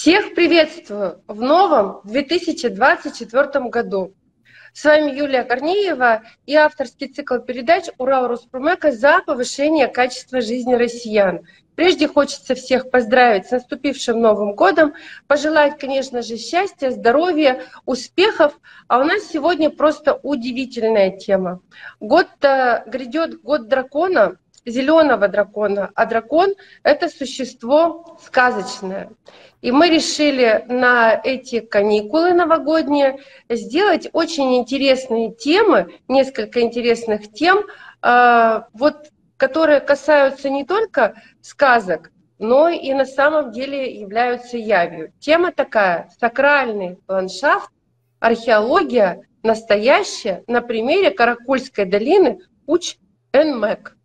Всех приветствую в новом 2024 году. С вами Юлия Корнеева и авторский цикл передач «Урал Роспромека» за повышение качества жизни россиян. Прежде хочется всех поздравить с наступившим Новым годом, пожелать, конечно же, счастья, здоровья, успехов. А у нас сегодня просто удивительная тема. Год грядет год дракона, зеленого дракона, а дракон — это существо сказочное. И мы решили на эти каникулы новогодние сделать очень интересные темы, несколько интересных тем, э, вот, которые касаются не только сказок, но и на самом деле являются явью. Тема такая – сакральный ландшафт, археология, настоящая на примере Каракульской долины Уч-Энмек.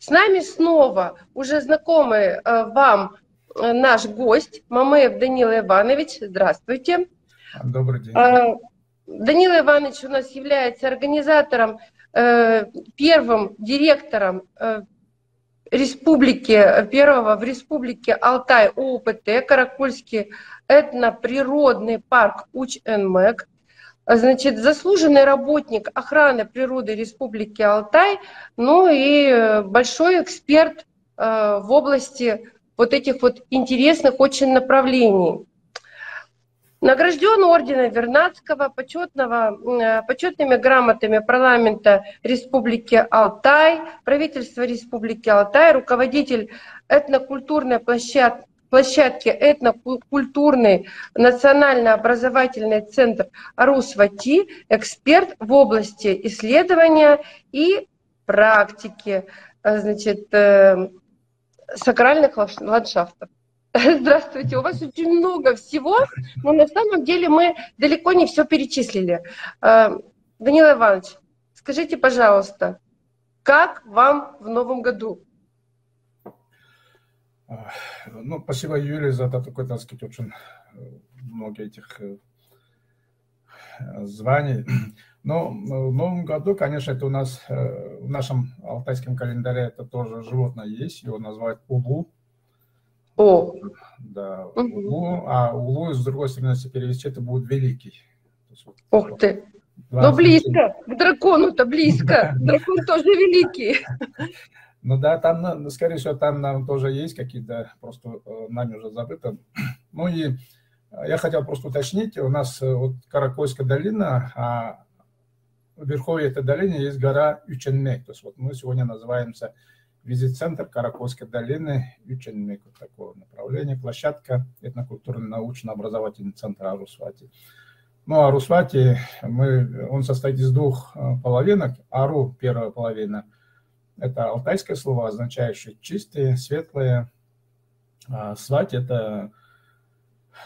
С нами снова уже знакомый э, вам э, наш гость Мамеев Данила Иванович. Здравствуйте. Добрый день. Э, Данила Иванович у нас является организатором, первым директором республики, первого в республике Алтай ОУПТ, Каракульский этноприродный парк Уч-Энмек. Значит, заслуженный работник охраны природы Республики Алтай, ну и э, большой эксперт э, в области вот этих вот интересных очень направлений. Награжден орденом Вернадского, почетного, э, почетными грамотами парламента Республики Алтай, правительства Республики Алтай, руководитель этнокультурной площадки площадке этнокультурный национально-образовательный центр Арусвати, эксперт в области исследования и практики э, значит, э, сакральных ландшафтов. Здравствуйте, у вас очень много всего, но на самом деле мы далеко не все перечислили. Э, Данила Иванович, скажите, пожалуйста, как вам в новом году? Ну, спасибо Юле за такой, так сказать, очень э, много этих э, званий. Но в новом году, конечно, это у нас э, в нашем алтайском календаре это тоже животное есть, его называют улу. О. Да, улу, а улу, с другой стороны, если перевести, это будет великий. Ух ты! Ну, близко, к дракону-то близко. Дракон тоже великий. Ну да, там, ну, скорее всего, там нам тоже есть какие-то, просто э, нами уже забыто. Ну и э, я хотел просто уточнить, у нас э, вот Каракойская долина, а в верховье этой долины есть гора Юченмек. То есть вот мы сегодня называемся визит-центр Каракойской долины Юченмек, вот такого направления, площадка этнокультурно-научно-образовательный центр Арусвати. Ну, Арусвати, мы, он состоит из двух половинок. Ару, первая половина – это алтайское слово, означающее чистые, светлые. А свать – это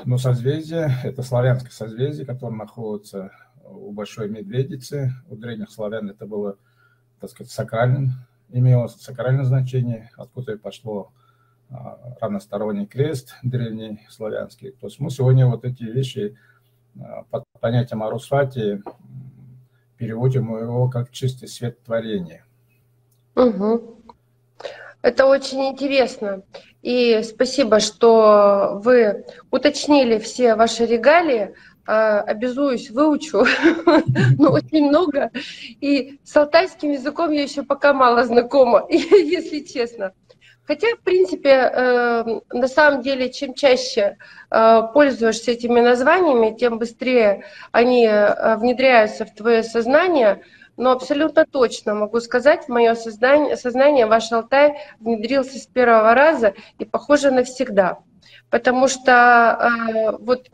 ну, созвездие, это славянское созвездие, которое находится у Большой Медведицы. У древних славян это было, так сказать, сакральным, имело сакральное значение, откуда и пошло а, равносторонний крест древний славянский. То есть мы сегодня вот эти вещи а, под понятием Арусвати переводим его как чистый свет творения – Угу. Это очень интересно. И спасибо, что вы уточнили все ваши регалии. А, обязуюсь, выучу, но очень много. И с алтайским языком я еще пока мало знакома, если честно. Хотя, в принципе, эм, на самом деле, чем чаще э, пользуешься этими названиями, тем быстрее они э, внедряются в твое сознание – но абсолютно точно могу сказать, в мое сознание, сознание ваш Алтай внедрился с первого раза и, похоже, навсегда. Потому что э, вот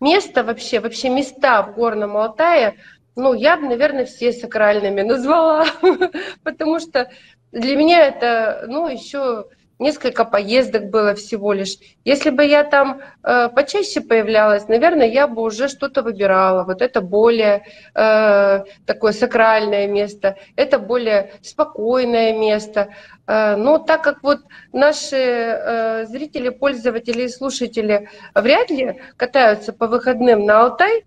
место вообще, вообще места в Горном Алтае, ну, я бы, наверное, все сакральными назвала, потому что для меня это, ну, еще несколько поездок было всего лишь. Если бы я там э, почаще появлялась, наверное, я бы уже что-то выбирала. Вот это более э, такое сакральное место, это более спокойное место. Э, но так как вот наши э, зрители, пользователи и слушатели вряд ли катаются по выходным на Алтай,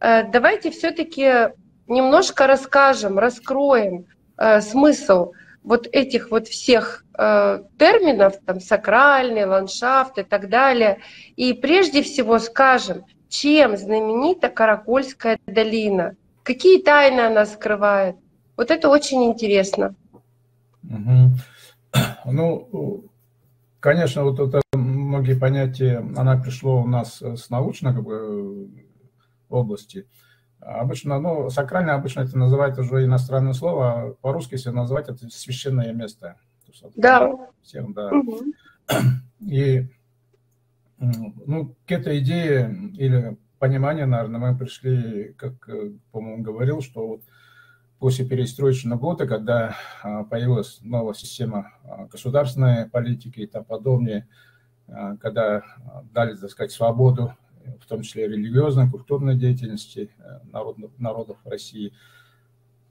э, давайте все-таки немножко расскажем, раскроем э, смысл вот этих вот всех э, терминов, там, сакральный, ландшафт и так далее. И прежде всего скажем, чем знаменита Каракольская долина, какие тайны она скрывает. Вот это очень интересно. Угу. Ну, конечно, вот это многие понятия, она пришло у нас с научной как бы, области. Обычно, ну, сакрально обычно это называют уже иностранное слово, а по-русски если называть это священное место. Да. Всем, да. Угу. И ну, к этой идее или пониманию, наверное, мы пришли, как, э, по-моему, говорил, что вот после перестроечного года, когда а, появилась новая система а, государственной политики и тому подобное, когда дали, так сказать, свободу в том числе религиозной, культурной деятельности э, народов, народов России,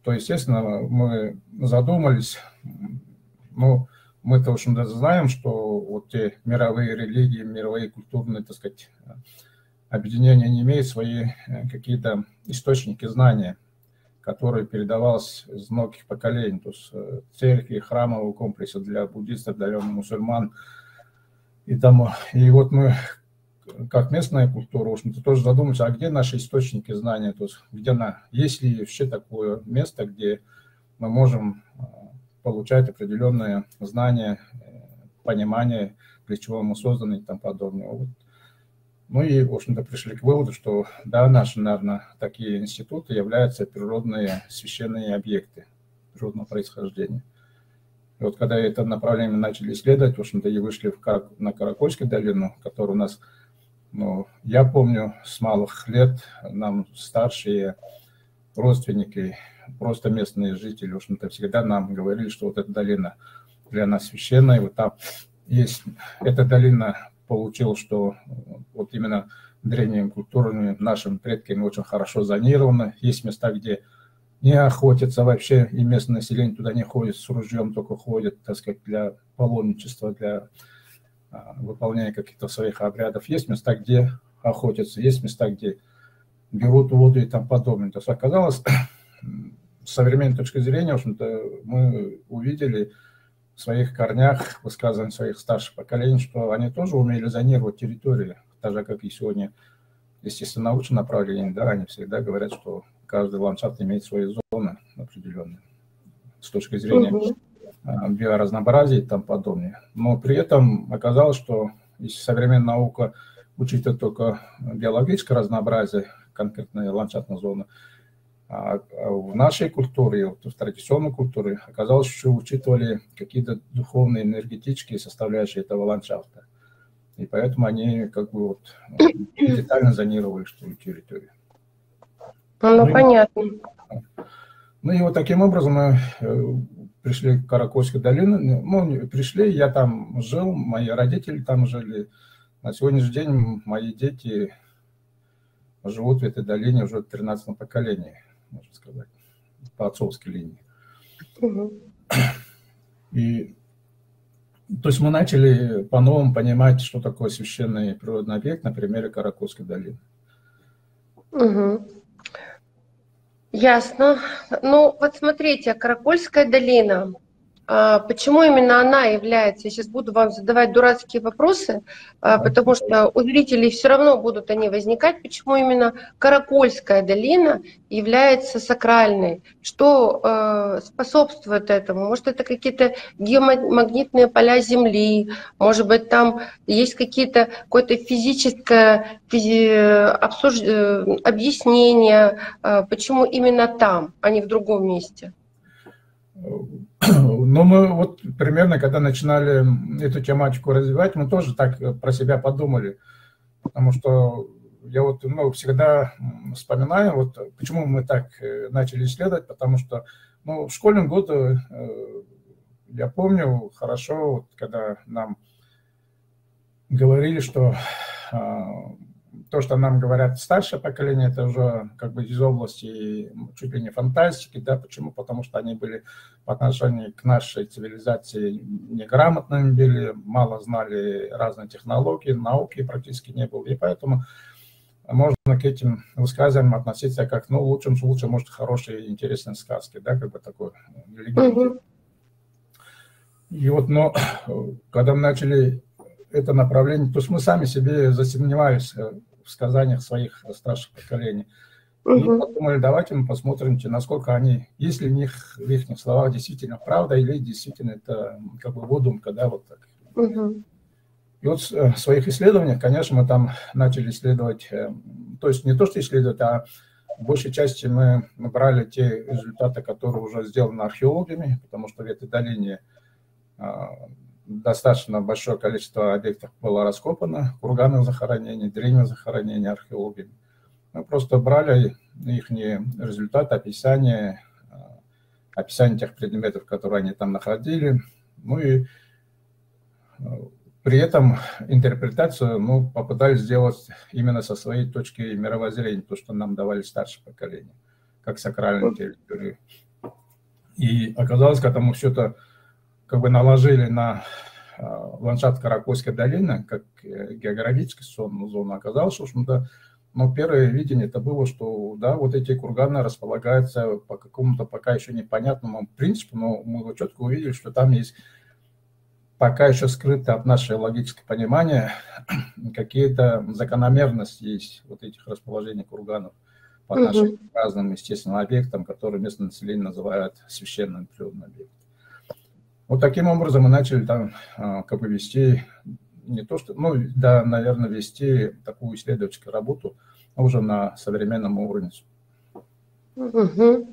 то, естественно, мы задумались, ну, мы-то, в общем-то, знаем, что вот те мировые религии, мировые культурные, так сказать, объединения не имеют свои э, какие-то источники знания, которые передавались из многих поколений, то есть э, церкви, храмового комплекса для буддистов, для мусульман и тому. И вот мы как местная культура, в общем-то, тоже задуматься, а где наши источники знания, то есть где на, есть ли вообще такое место, где мы можем а, получать определенные знания, э, понимание, для чего мы созданы и тому подобное. Вот. Ну и, в общем-то, пришли к выводу, что, да, наши, наверное, такие институты являются природные священные объекты природного происхождения. И вот когда это направление начали исследовать, в общем-то, и вышли в, на Каракольскую долину, которая у нас ну, я помню с малых лет нам старшие родственники, просто местные жители, в общем-то, всегда нам говорили, что вот эта долина для нас священная, вот там есть, эта долина получил, что вот именно древними культурами нашими предками очень хорошо зонировано. Есть места, где не охотятся вообще, и местное население туда не ходит, с ружьем только ходит, так сказать, для паломничества, для выполняя каких-то своих обрядов. Есть места, где охотятся, есть места, где берут воду и там подобное. То есть оказалось, с современной точки зрения, в общем-то, мы увидели в своих корнях, высказываниях своих старших поколений, что они тоже умели зонировать территории, так же, как и сегодня, естественно, научное направление, да, они всегда говорят, что каждый ландшафт имеет свои зоны определенные с точки зрения угу. Э, биоразнообразия и тому подобное. Но при этом оказалось, что если современная наука учитывает только биологическое разнообразие, конкретные ландшафтные зоны, а, а в нашей культуре, в традиционной культуре, оказалось, что учитывали какие-то духовные, энергетические составляющие этого ландшафта. И поэтому они как бы вот детально зонировали что ли территорию. Ну, ну понятно. И, ну и вот таким образом э, пришли к Каракольской долине. Ну, пришли, я там жил, мои родители там жили. На сегодняшний день мои дети живут в этой долине уже в 13 поколении, можно сказать, по отцовской линии. Угу. И то есть мы начали по-новому понимать, что такое священный природный объект на примере Каракольской долины. Угу. Ясно. Ну, вот смотрите, Каракольская долина, почему именно она является, я сейчас буду вам задавать дурацкие вопросы, а, потому что у зрителей все равно будут они возникать, почему именно Каракольская долина является сакральной, что э, способствует этому, может это какие-то геомагнитные поля Земли, может быть там есть какие-то какое-то физическое физи, обсуж... Э, объяснение, э, почему именно там, а не в другом месте. Ну, мы вот примерно, когда начинали эту тематику развивать, мы тоже так про себя подумали. Потому что я вот ну, всегда вспоминаю, вот почему мы так э, начали исследовать, потому что ну, в школьном году э, я помню хорошо, вот, когда нам говорили, что а, то, что нам говорят старшее поколение, это уже как бы из области чуть ли не фантастики, да, почему? Потому что они были по отношению к нашей цивилизации неграмотными были, мало знали разные технологии, науки практически не было, и поэтому можно к этим высказываниям относиться как, ну, лучше, лучше, может, хорошие, интересные сказки, да, как бы такой религиозный. И вот, но когда мы начали это направление, то есть мы сами себе засомневались в сказаниях своих старших поколений. Угу. И подумали, давайте мы посмотрим, насколько они, есть ли в них, в их словах действительно правда, или действительно это как бы выдумка, да, вот так. Угу. И вот э, в своих исследованиях, конечно, мы там начали исследовать, э, то есть не то, что исследовать, а в большей части мы брали те результаты, которые уже сделаны археологами, потому что в этой долине а, достаточно большое количество объектов было раскопано, курганных захоронений, древних захоронений археологами. Мы просто брали их результаты, описания, а, описание тех предметов, которые они там находили, ну и а, при этом интерпретацию мы попытались сделать именно со своей точки мировоззрения, то, что нам давали старшее поколение, как сакральную территорию. И оказалось, когда мы все это как бы наложили на а, ландшафт Каракольской долины, как э, географическую зону, зону оказалось, что, в общем-то, но первое видение это было, что да, вот эти курганы располагаются по какому-то пока еще непонятному принципу, но мы четко увидели, что там есть пока еще скрыто от нашего логического понимания какие-то закономерности есть вот этих расположений курганов по отношению к разным естественным объектам, которые местное население называют священным природным объектом. Вот таким образом мы начали там а, как бы вести не то что, ну да, наверное, вести такую исследовательскую работу уже на современном уровне. Угу.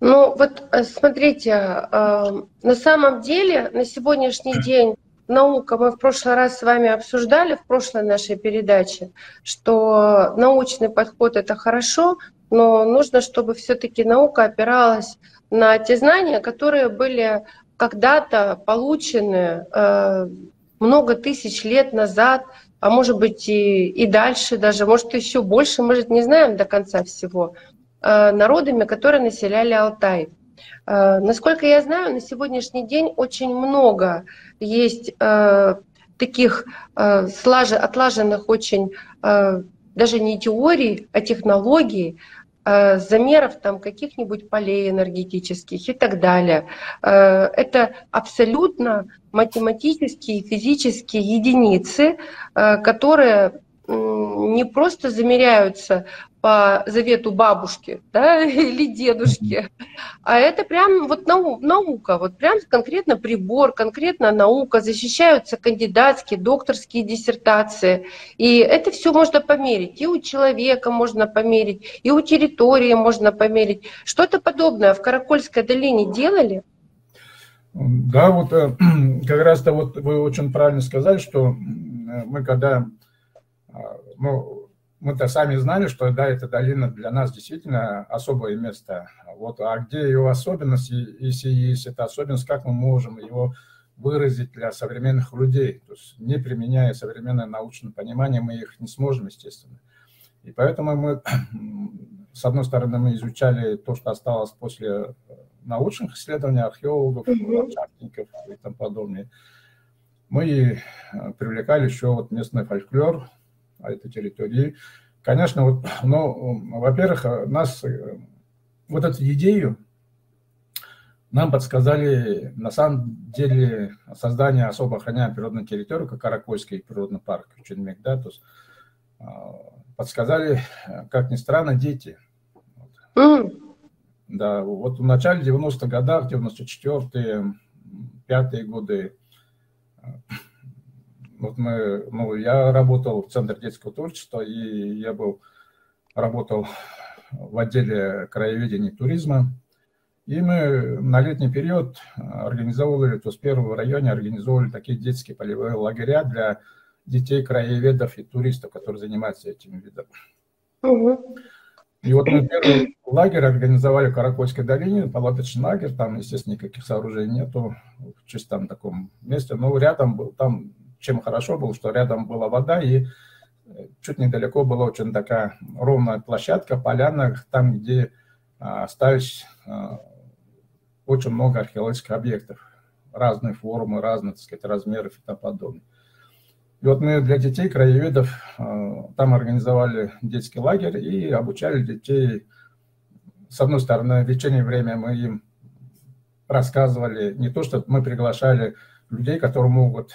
Ну вот э, смотрите, э, на самом деле на сегодняшний день наука, мы в прошлый раз с вами обсуждали, в прошлой нашей передаче, что научный подход это хорошо, но нужно, чтобы все-таки наука опиралась на те знания, которые были когда-то получены э, много тысяч лет назад, а может быть и, и дальше даже, может еще больше, может не знаем до конца всего. Э, народами, которые населяли Алтай. Э, насколько я знаю, на сегодняшний день очень много есть э, таких отлаженных очень даже не теорий, а технологий, замеров там каких-нибудь полей энергетических и так далее. Это абсолютно математические, физические единицы, которые не просто замеряются по завету бабушки да, или дедушки, а это прям вот нау наука, вот прям конкретно прибор, конкретно наука, защищаются кандидатские, докторские диссертации, и это все можно померить, и у человека можно померить, и у территории можно померить. Что-то подобное в Каракольской долине делали? Да, вот э, как раз-то вот вы очень правильно сказали, что мы когда ну, мы-то сами знали, что да, эта долина для нас действительно особое место. Вот, а где ее особенность, если есть эта особенность, как мы можем его выразить для современных людей? То есть не применяя современное научное понимание, мы их не сможем, естественно. И поэтому мы, с одной стороны, мы изучали то, что осталось после научных исследований археологов, ландшафтников и тому подобное. Мы привлекали еще вот местный фольклор, а этой территории. конечно, вот, ну, во-первых, нас, вот эту идею нам подсказали, на самом деле, создание особо охраняемой природной территории, как Каракольский природный парк Чунмек, да, то есть а, подсказали, как ни странно, дети. Mm. Да, вот в начале 90-х годах, 94-е, 5-е годы, вот мы, ну, я работал в Центре детского творчества, и я был, работал в отделе краеведения и туризма. И мы на летний период организовывали, то есть в первом районе организовывали такие детские полевые лагеря для детей краеведов и туристов, которые занимаются этим видом. Угу. И вот мы первый лагерь организовали в Каракольской долине, палаточный лагерь, там, естественно, никаких сооружений нету, в чистом таком месте, но рядом был, там чем хорошо было, что рядом была вода, и э, чуть недалеко была очень такая ровная площадка, поляна, там, где а, остались а, очень много археологических объектов, разные формы, разные, так сказать, размеров и тому подобное. И вот мы для детей, краеведов, а, там организовали детский лагерь и обучали детей. С одной стороны, в вечернее время мы им рассказывали, не то, что мы приглашали людей, которые могут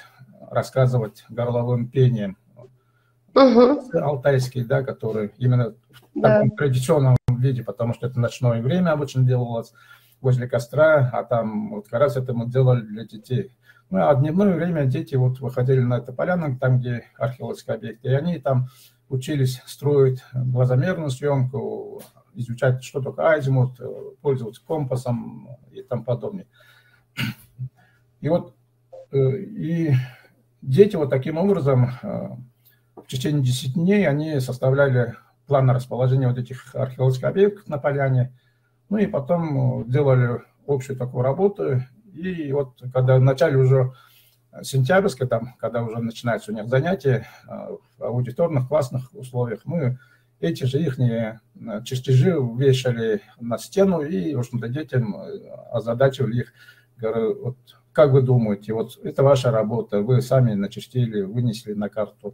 рассказывать горловым пением. Угу. Алтайский, да, который именно в да. таком традиционном виде, потому что это ночное время обычно делалось возле костра, а там вот как раз это мы делали для детей. Ну, а дневное время дети вот выходили на эту поляну, там, где археологические объекты, и они там учились строить глазомерную съемку, изучать, что такое азимут, пользоваться компасом и тому подобное. И вот э, и дети вот таким образом э, в течение 10 дней они составляли план расположения вот этих археологических объектов на поляне, ну и потом делали общую такую работу. И вот когда в начале уже сентябрьской, там, когда уже начинаются у них занятия э, в аудиторных классных условиях, мы эти же их чертежи вешали на стену и, в общем-то, детям озадачивали их. Говорю, вот как вы думаете, вот это ваша работа, вы сами начертили, вынесли на карту,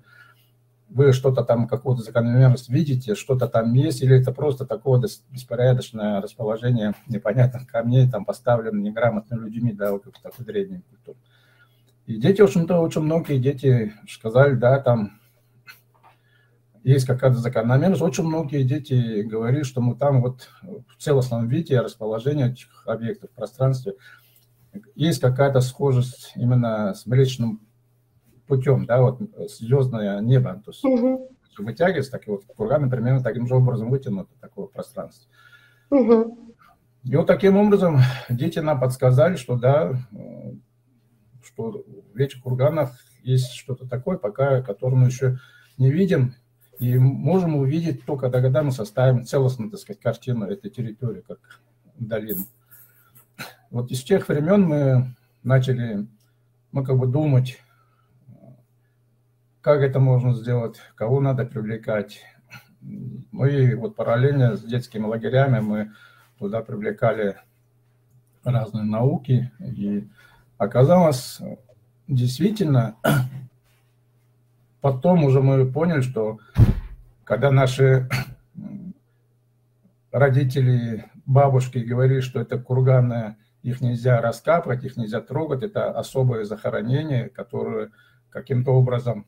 вы что-то там, какую-то закономерность видите, что-то там есть, или это просто такое беспорядочное расположение непонятных камней, там поставлено неграмотными людьми, да, вот такой древней культуры. И дети, в общем-то, очень многие дети сказали, да, там есть какая-то закономерность. Очень многие дети говорили, что мы там вот в целостном виде расположения этих объектов в пространстве – есть какая-то схожесть именно с Млечным путем, да, вот звездное небо, то есть угу. вытягивается, так и вот курганы примерно таким же образом вытянуто, такое пространство. Угу. И вот таким образом дети нам подсказали, что да, что в этих курганах есть что-то такое, пока которое мы еще не видим, и можем увидеть только тогда мы составим целостную, так сказать, картину этой территории, как долину. Вот из тех времен мы начали, ну, как бы думать, как это можно сделать, кого надо привлекать. Ну и вот параллельно с детскими лагерями мы туда привлекали разные науки. И оказалось, действительно, потом уже мы поняли, что когда наши родители, бабушки говорили, что это курганная их нельзя раскапывать, их нельзя трогать. Это особое захоронение, которое каким-то образом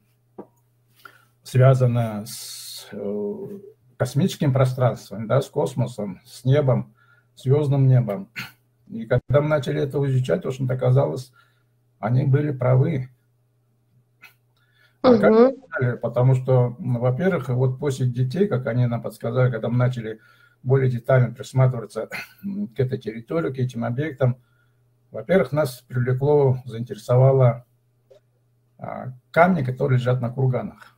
связано с э, космическим пространством, да, с космосом, с небом, звездным небом. И когда мы начали это изучать, то, что оказалось, они были правы. Угу. Потому что, ну, во-первых, вот после детей, как они нам подсказали, когда мы начали более детально присматриваться к этой территории, к этим объектам. Во-первых, нас привлекло, заинтересовало а, камни, которые лежат на курганах.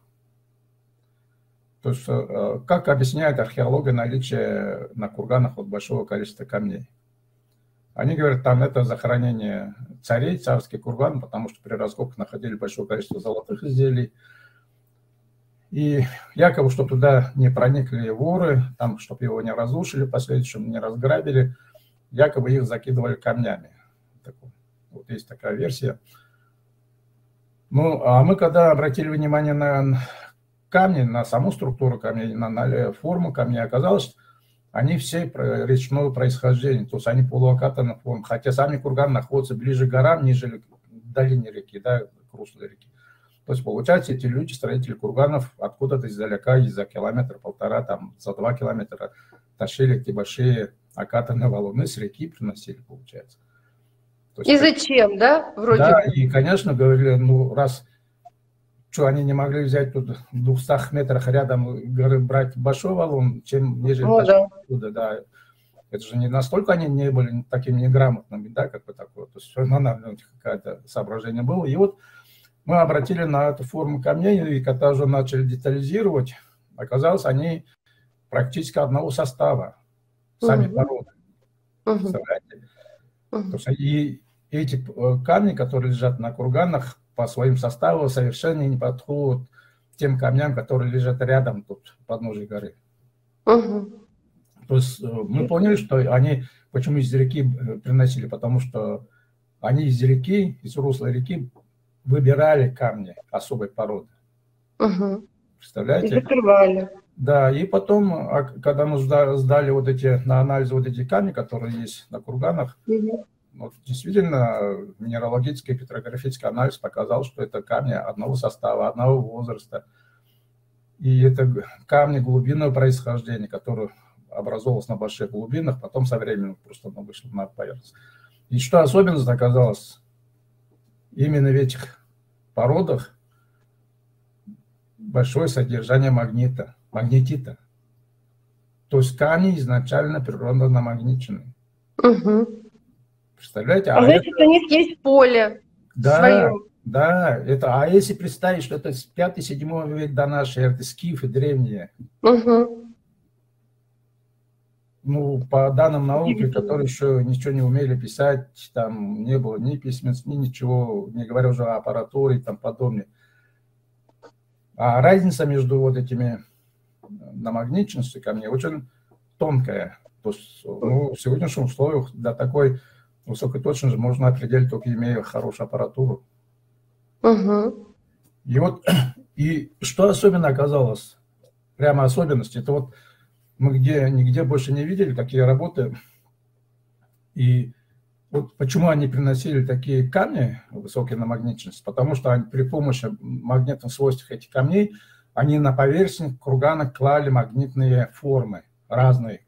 То есть, э, как объясняет археология наличие на курганах вот большого количества камней? Они говорят, там это захоронение царей, царский курган, потому что при раскопках находили большое количество золотых изделий, и якобы, что туда не проникли воры, там, чтобы его не разрушили, в последующем не разграбили, якобы их закидывали камнями. Вот есть такая версия. Ну, а мы когда обратили внимание на камни, на саму структуру камней, на, на форму камней, оказалось, они все речного происхождения, то есть они полуокатанной формы, хотя сами курганы находятся ближе к горам, ниже к долине реки, да, к руслу реки. То есть, получается, эти люди, строители курганов, откуда-то издалека, из за километра, полтора, там, за два километра тащили эти большие окатанные валуны с реки, приносили, получается. есть, и зачем, да, вроде Да, и, конечно, говорили, ну, раз что они не могли взять тут в 200 метрах рядом горы брать большой валун, чем нежели ну, да. оттуда, да. Это же не настолько они не были такими неграмотными, да, как бы такое. То есть все равно какое-то соображение было. И вот мы обратили на эту форму камней, и когда уже начали детализировать, оказалось, они практически одного состава, сами угу. породы. Представляете? Угу. Есть и эти э, камни, которые лежат на курганах, по своим составу совершенно не подходят тем камням, которые лежат рядом тут, подножия горы. Угу. То есть э, мы поняли, что они, почему из реки э, приносили, потому что они из реки, из русла реки выбирали камни особой породы. Угу. Представляете? И закрывали. Да, и потом, а, когда мы сдали вот эти, на анализ вот эти камни, которые есть на курганах, угу. вот действительно минералогический петрографический анализ показал, что это камни одного состава, одного возраста. И это камни глубинного происхождения, которые образовалось на больших глубинах, потом со временем просто оно вышло на поверхность. И что особенность оказалось, именно в этих породах большое содержание магнита, магнетита. То есть камни изначально природно намагничены. Угу. Представляете? А, а значит, это... у них есть поле да, свое. Да, это, а если представить, что это 5-7 век до нашей эры, скифы древние, угу ну, по данным науки, которые еще ничего не умели писать, там не было ни письменств, ни ничего, не говоря уже о аппаратуре и там подобное. А разница между вот этими намагниченностью ко мне очень тонкая. То есть ну, в сегодняшних условиях для такой высокой точности можно определить, только имея хорошую аппаратуру. Угу. И вот, и что особенно оказалось, прямо особенность, это вот мы где, нигде больше не видели такие работы. И вот почему они приносили такие камни высокие на магнитность? Потому что они, при помощи магнитных свойств этих камней они на поверхность кургана клали магнитные формы разные.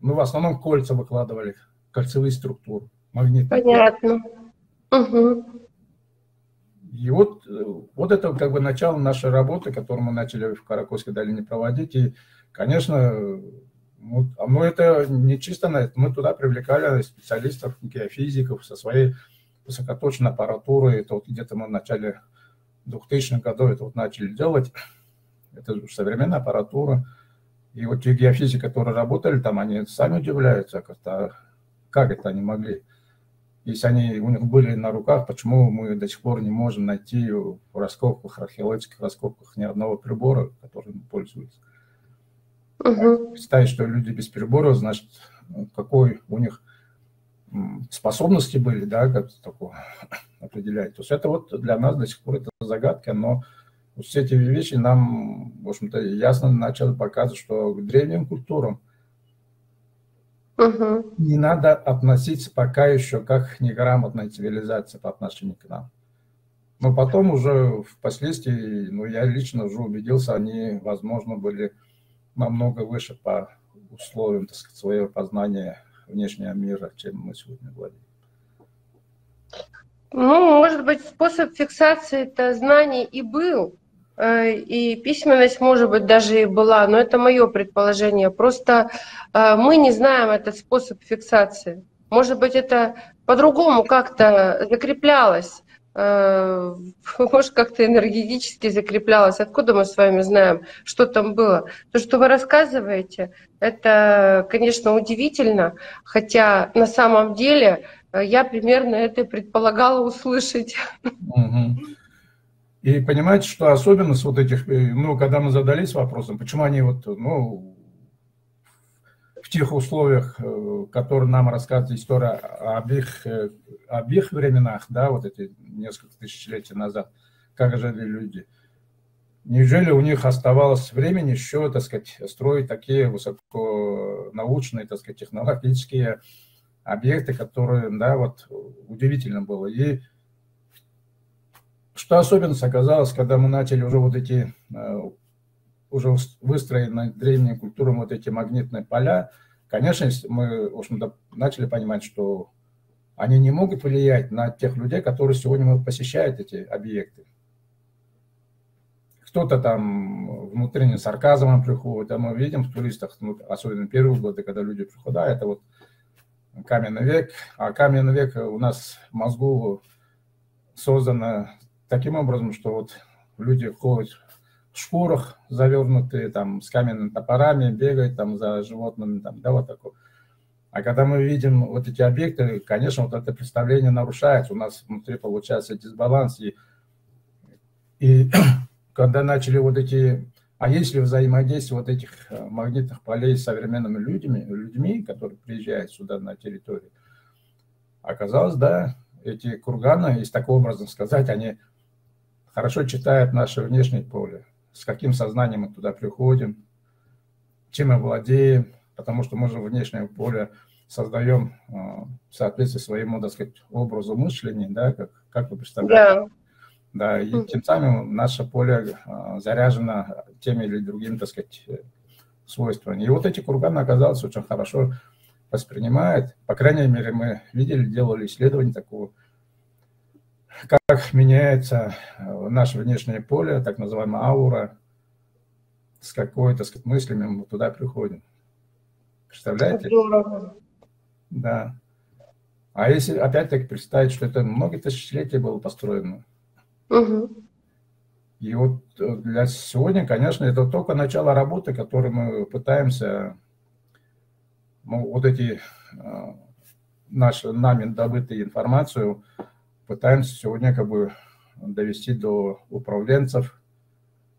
Ну, в основном кольца выкладывали, кольцевые структуры магнитные. Понятно. Угу. И вот, вот это как бы начало нашей работы, которую мы начали в Каракольской долине проводить. И Конечно, ну, ну это не чисто на это. Мы туда привлекали специалистов, геофизиков со своей высокоточной аппаратурой. Это вот где-то мы в начале 2000-х годов это вот начали делать. Это современная аппаратура. И вот те геофизики, которые работали там, они сами удивляются, как это, как это они могли. Если они у них были на руках, почему мы до сих пор не можем найти в раскопках, археологических раскопках ни одного прибора, которым пользуются. Угу. Представить, что люди без перебора, значит, какой у них способности были, да, как такое определять. То есть это вот для нас до сих пор это загадка, но вот все эти вещи нам, в общем-то, ясно начали показывать, что к древним культурам угу. не надо относиться пока еще как неграмотная цивилизация по отношению к нам. Но потом уже впоследствии, ну, я лично уже убедился, они, возможно, были намного выше по условиям так сказать, своего познания внешнего мира, чем мы сегодня владеем. Ну, может быть, способ фиксации это знаний и был, э, и письменность, может быть, даже и была, но это мое предположение. Просто э, мы не знаем этот способ фиксации. Может быть, это по-другому как-то закреплялось может, как-то энергетически закреплялось. Откуда мы с вами знаем, что там было? То, что вы рассказываете, это, конечно, удивительно, хотя на самом деле э, я примерно это и предполагала услышать. И понимаете, что особенность вот этих, э, ну, когда мы задались вопросом, почему они вот, ну, в тех условиях, э, которые нам рассказывает история об их, э, об их временах, да, вот эти несколько тысячелетий назад, как жили люди. Неужели у них оставалось времени еще, так сказать, строить такие высоконаучные, так сказать, технологические объекты, которые, да, вот удивительно было. И что особенность оказалось, когда мы начали уже вот эти э, уже выстроены древней культурой вот эти магнитные поля, конечно, мы, общем-то, начали понимать, что они не могут влиять на тех людей, которые сегодня посещают эти объекты. Кто-то там внутренним сарказмом приходит, а мы видим в туристах, ну, особенно первые годы, когда люди приходят, да, это вот каменный век, а каменный век у нас в мозгу создано таким образом, что вот люди ходят шкурах завернутые, там, с каменными топорами, бегают там за животными, там, да, вот такое. А когда мы видим вот эти объекты, конечно, вот это представление нарушается, у нас внутри получается дисбаланс, и, и когда начали вот эти, а если взаимодействие вот этих э, магнитных полей с современными людьми, людьми, которые приезжают сюда на территорию, оказалось, да, эти курганы, если таким образом сказать, они хорошо читают наше внешнее поле с каким сознанием мы туда приходим, чем мы владеем, потому что мы же внешнее поле создаем в соответствии своему, так сказать, образу мышления, да, как, как вы представляете. Да. да, и тем самым наше поле заряжено теми или другими, так сказать, свойствами. И вот эти курганы оказалось очень хорошо воспринимает. По крайней мере, мы видели, делали исследование такого, как меняется наше внешнее поле, так называемая аура, с какой, то сказать, мыслями мы туда приходим. Представляете? Здорово. Да. А если опять-таки представить, что это многие тысячелетия было построено. Угу. И вот э, для сегодня, конечно, это только начало работы, которую мы пытаемся, ну, вот эти э, наши нами добытые информацию, пытаемся сегодня как бы довести до управленцев,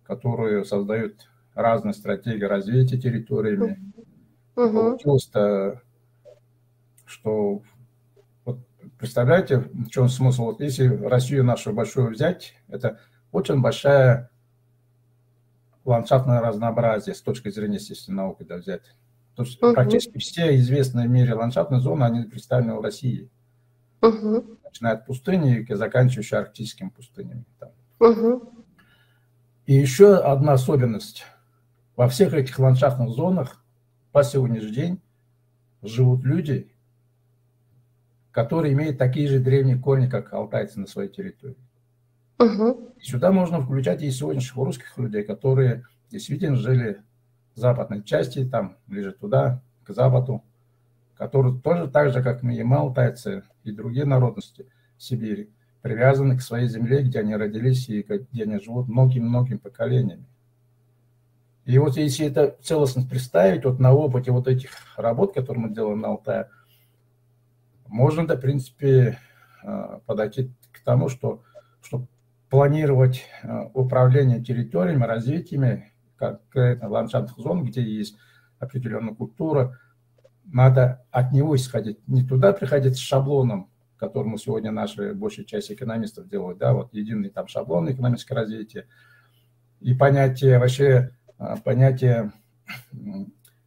которые создают разные стратегии развития территориями. Угу. Получилось-то, что вот представляете, в чем смысл? Вот если Россию нашу большую взять, это очень большая ландшафтное разнообразие с точки зрения естественной науки да, взять. То есть угу. практически все известные в мире ландшафтные зоны, они представлены в России. Угу. Начиная от пустыни и заканчивая арктическими пустынями. Угу. И еще одна особенность. Во всех этих ландшафтных зонах по сегодняшний день живут люди, которые имеют такие же древние корни, как алтайцы на своей территории. Угу. Сюда можно включать и сегодняшних русских людей, которые действительно жили в западной части, там, ближе туда, к западу, которые тоже так же, как мы, и алтайцы, и другие народности Сибири, привязаны к своей земле, где они родились и где они живут многими-многими поколениями. И вот если это целостность представить, вот на опыте вот этих работ, которые мы делаем на Алтае, можно, да, в принципе, э, подойти к тому, что, что планировать э, управление территориями, развитиями конкретно ландшафтных зон, где есть определенная культура, надо от него исходить. Не туда приходить с шаблоном, которому сегодня наши большая часть экономистов делают, да, вот единый там шаблон экономического развития, и понятие вообще, э, понятие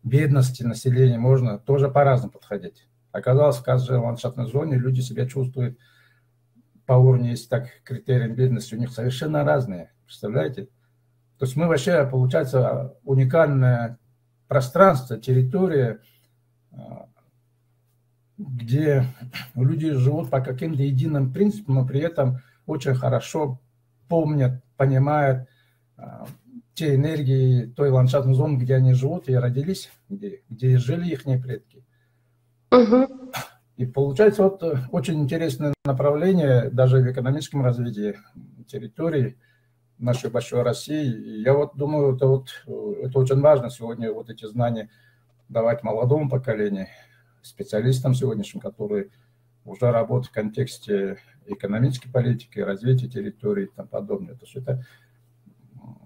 бедности населения можно тоже по-разному подходить. Оказалось, в каждой ландшафтной зоне люди себя чувствуют по уровню, если так, критериям бедности, у них совершенно разные, представляете? То есть мы вообще, получается, уникальное пространство, территория, а, где люди живут по каким-то единым принципам, но при этом очень хорошо помнят, понимают а, те энергии той ландшафтной зоны, где они живут и родились, где, где жили их предки. Угу. И получается вот э, очень интересное направление даже в экономическом развитии территории нашей большой России. И я вот думаю, это, вот, э, это очень важно сегодня вот эти знания давать молодому поколению, специалистам сегодняшним, которые уже работают в контексте экономической политики, развития территории и тому подобное. То есть это,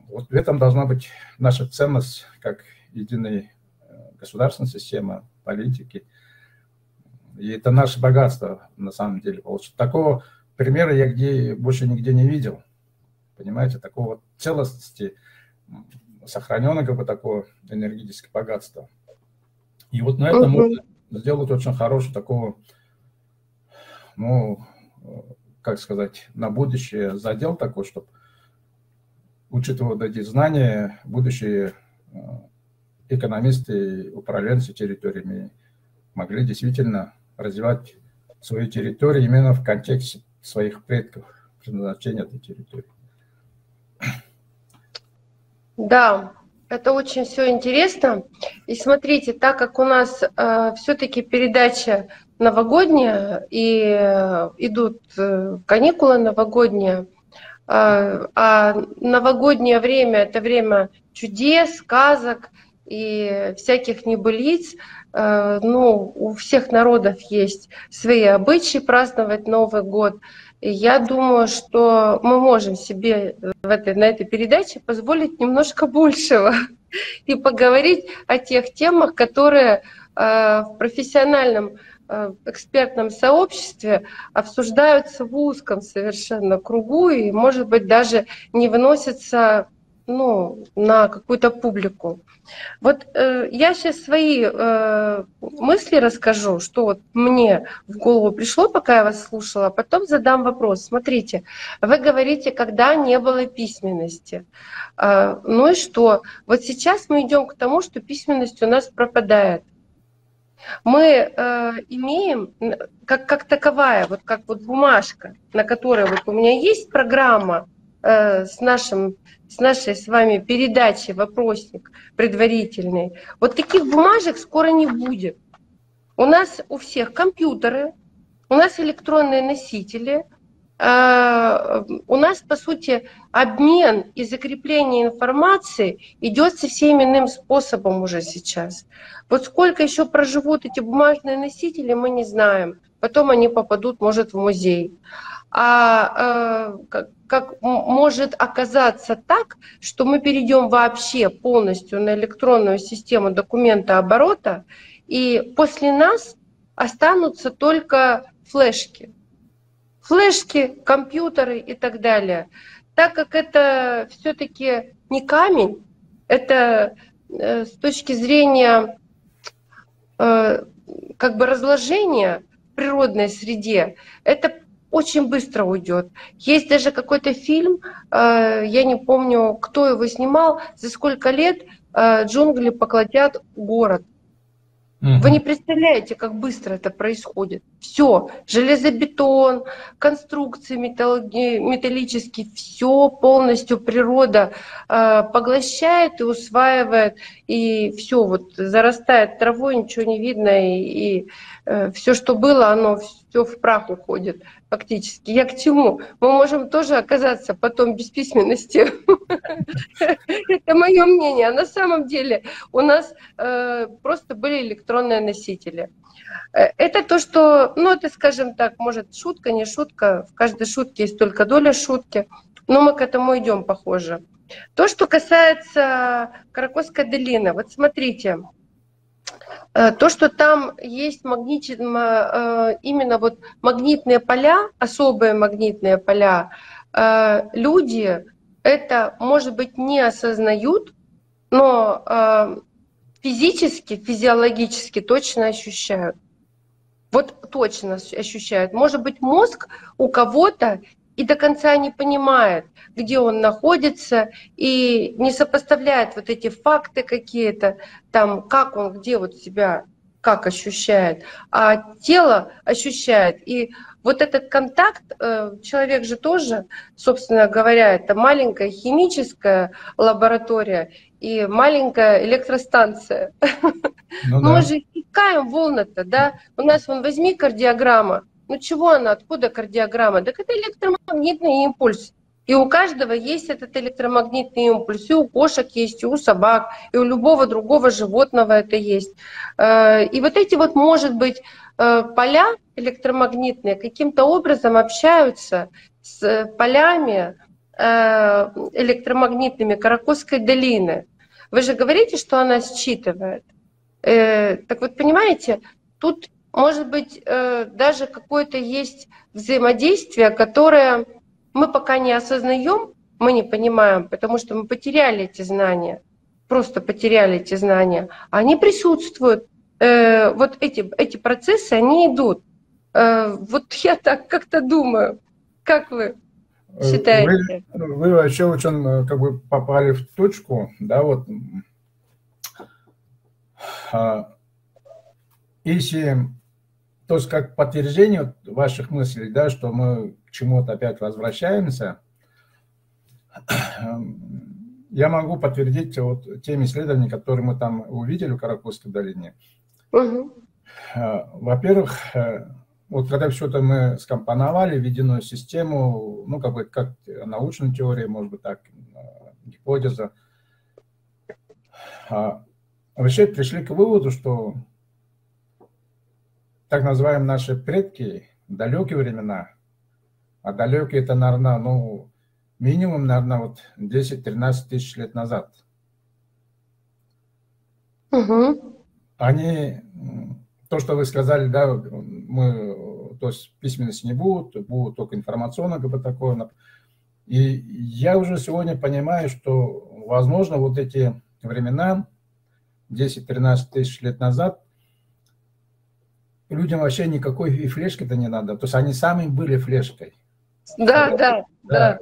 вот в этом должна быть наша ценность как единой э, государственной системы, политики – и это наше богатство, на самом деле. Такого примера я где, больше нигде не видел. Понимаете, такого целостности, сохраненного как бы такого энергетического богатства. И вот на этом можно сделать очень хороший такого, ну, как сказать, на будущее задел такой, чтобы, учитывая вот эти знания, будущие э, экономисты, управленцы территориями могли действительно развивать свою территорию именно в контексте своих предков, предназначения этой территории. Да, это очень все интересно. И смотрите, так как у нас э, все-таки передача новогодняя и э, идут э, каникулы новогодние, э, а новогоднее время это время чудес, сказок и всяких небылиц, Э, ну, у всех народов есть свои обычаи праздновать Новый год. Я думаю, что мы можем себе в этой, на этой передаче позволить немножко большего и поговорить о тех темах, которые э, в профессиональном э, экспертном сообществе обсуждаются в узком совершенно кругу и, может быть, даже не выносятся ну, на какую-то публику. Вот э, я сейчас свои э, мысли расскажу, что вот мне в голову пришло, пока я вас слушала, а потом задам вопрос. Смотрите, вы говорите, когда не было письменности. Э, ну и что? Вот сейчас мы идем к тому, что письменность у нас пропадает. Мы э, имеем как, как таковая, вот как вот бумажка, на которой вот у меня есть программа э, с нашим с нашей с вами передачей вопросник предварительный, вот таких бумажек скоро не будет. У нас у всех компьютеры, у нас электронные носители, э, у нас, по сути, обмен и закрепление информации идет совсем иным способом уже сейчас. Вот сколько еще проживут эти бумажные носители, мы не знаем. Потом они попадут, может, в музей а э, как, может оказаться так, что мы перейдем вообще полностью на электронную систему документа оборота, и после нас останутся только флешки. Флешки, компьютеры и так далее. Так как это все-таки не камень, это э, с точки зрения э, как бы разложения в природной среде, это очень быстро уйдет. Есть даже какой-то фильм, э, я не помню, кто его снимал, за сколько лет э, джунгли поглотят город. Вы не представляете, как быстро это происходит. Все, железобетон, конструкции металлические, все полностью природа э, поглощает и усваивает, и все вот зарастает травой, ничего не видно, и, и э, все, что было, оно все в прах уходит фактически. Я к чему? Мы можем тоже оказаться потом без письменности. Это мое мнение. А на самом деле у нас э, просто были электронные носители. Э, это то, что, ну, это, скажем так, может, шутка, не шутка. В каждой шутке есть только доля шутки. Но мы к этому идем, похоже. То, что касается Каракосской долины. Вот смотрите, то, что там есть магнити... Э, именно вот магнитные поля, особые магнитные поля, э, люди это, может быть, не осознают, но физически, физиологически точно ощущают. Вот точно ощущают. Может быть, мозг у кого-то и до конца не понимает, где он находится, и не сопоставляет вот эти факты какие-то, там, как он, где вот себя, как ощущает, а тело ощущает. И вот этот контакт, э, человек же тоже, собственно говоря, это маленькая химическая лаборатория и маленькая электростанция. Ну, Мы да. же искаем волны-то, да? У нас, вон, возьми кардиограмма, ну чего она, откуда кардиограмма? Так это электромагнитный импульс. И у каждого есть этот электромагнитный импульс, и у кошек есть, и у собак, и у любого другого животного это есть. Э, и вот эти вот, может быть, э, поля электромагнитные каким-то образом общаются с полями э, электромагнитными Каракосской долины. Вы же говорите, что она считывает. Так вот, понимаете, тут может быть, э, даже какое-то есть взаимодействие, которое мы пока не осознаем, мы не понимаем, потому что мы потеряли эти знания, просто потеряли эти знания. Они присутствуют. Э, вот эти, эти процессы, они идут. Э, вот я так как-то думаю. Как вы считаете? Вы, вы вообще очень как бы попали в точку, да, вот а, если то есть как подтверждение ваших мыслей, да, что мы к чему-то опять возвращаемся, я могу подтвердить вот теми исследованиями, которые мы там увидели в Каракульской долине. Угу. Во-первых, э, вот когда все это мы скомпоновали, введенную систему, ну, как бы, как научная теория, может быть, так, э, гипотеза, вообще пришли к выводу, что так называемые наши предки, далекие времена, а далекие это, наверное, ну, минимум, наверное, вот 10-13 тысяч лет назад. Угу. Они, то, что вы сказали, да, мы, то есть письменности не будут, будут только информационно, как бы такое. И я уже сегодня понимаю, что, возможно, вот эти времена, 10-13 тысяч лет назад, людям вообще никакой и флешки-то не надо. То есть они сами были флешкой. Да, да, да. да.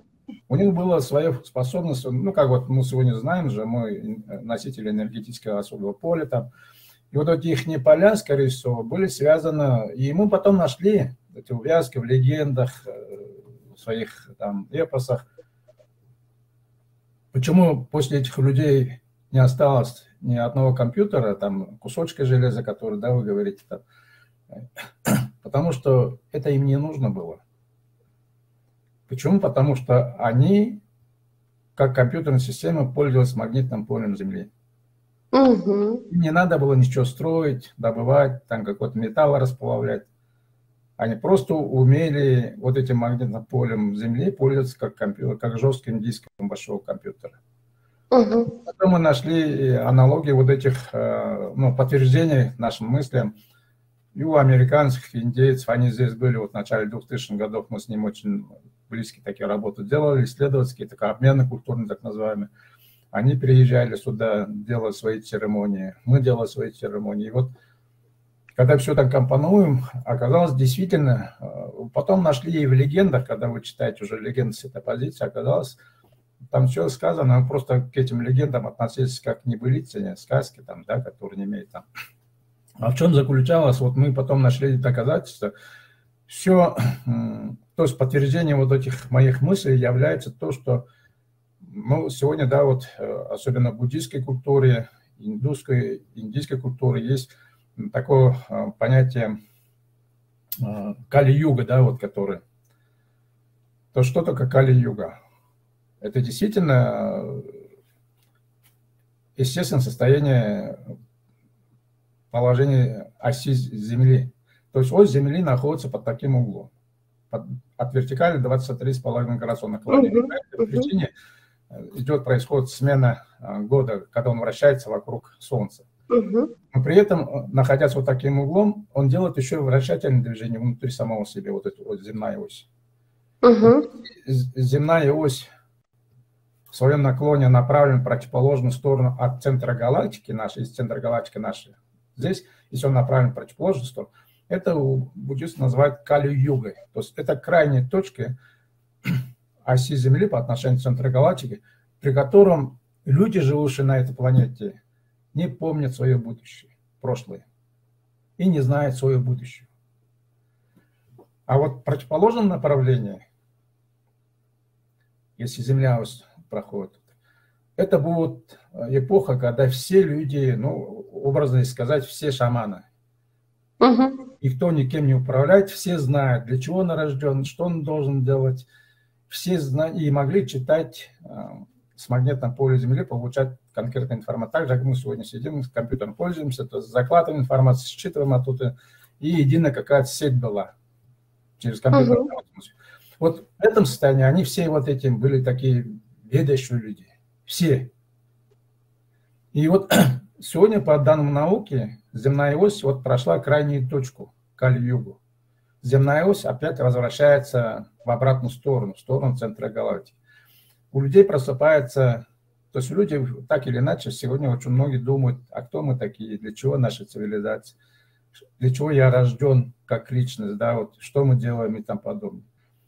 У них была своя способность, ну, как вот мы сегодня знаем же, мы носители энергетического особого поля там, и вот эти их поля, скорее всего, были связаны, и мы потом нашли эти увязки в легендах, э, в своих там эпосах. Почему после этих людей не осталось ни одного компьютера, там кусочка железа, который, да, вы говорите, там, потому что это им не нужно было. Почему? Потому что они, как компьютерная система, пользовались магнитным полем Земли. Угу. Не надо было ничего строить, добывать, там какой-то металл расплавлять. Они просто умели вот этим магнитным полем Земли пользоваться как, компьютер, как жестким диском большого компьютера. Угу. Потом мы нашли аналогии вот этих, э, ну, подтверждений нашим мыслям – и у американских индейцев, они здесь были вот в начале 2000-х годов, мы с ним очень близкие такие работы делали, исследовательские, так, обмены культурные так называемые. Они приезжали сюда, делали свои церемонии, мы делали свои церемонии. И вот когда все так компонуем, оказалось действительно, э, потом нашли и в легендах, когда вы читаете уже легенды с этой позиции, оказалось, там все сказано, просто к этим легендам относились как небылицы, сказки, там, да, которые не имеют там а в чем заключалось, вот мы потом нашли доказательства, все, то есть подтверждение вот этих моих мыслей является то, что ну, сегодня, да, вот э, особенно в буддийской культуре, индусской, индийской культуре есть такое э, понятие э, кали-юга, да, вот который. То что такое кали-юга? Это действительно естественное состояние положение оси Земли. То есть ось Земли находится под таким углом. Под, от вертикали 23,5 градуса наклонения. По этой причине э, идет, происходит смена э, года, когда он вращается вокруг Солнца. Но при этом, э, находясь вот таким углом, он делает еще вращательное движение внутри самого себя, вот эта вот земная ось. Земная ось в своем наклоне направлена в противоположную сторону от центра галактики нашей, из центра галактики нашей, Здесь, если он направлен в противоположную сторону, это у буддистов называют кали-югой. То есть это крайняя точка оси Земли по отношению к центру галактики, при котором люди, живущие на этой планете, не помнят свое будущее, прошлое, и не знают свое будущее. А вот в противоположном направлении, если Земля проходит, это будет эпоха, когда все люди, ну, образно сказать, все шаманы. Угу. Никто никем не управляет, все знают, для чего он рожден, что он должен делать. Все знают и могли читать э, с магнитным полем Земли, получать конкретную информацию. Так же, как мы сегодня сидим, с компьютером пользуемся, то закладываем информацию, считываем оттуда, и единая какая-то сеть была через компьютер. Угу. Вот в этом состоянии они все вот этим были такие ведущие люди. Все. И вот сегодня, по данным науки, земная ось вот прошла крайнюю точку, Кали-Югу. Земная ось опять возвращается в обратную сторону, в сторону центра галактики. У людей просыпается, то есть люди так или иначе сегодня очень многие думают, а кто мы такие, для чего наша цивилизация, для чего я рожден как личность, да, вот что мы делаем и там подобное.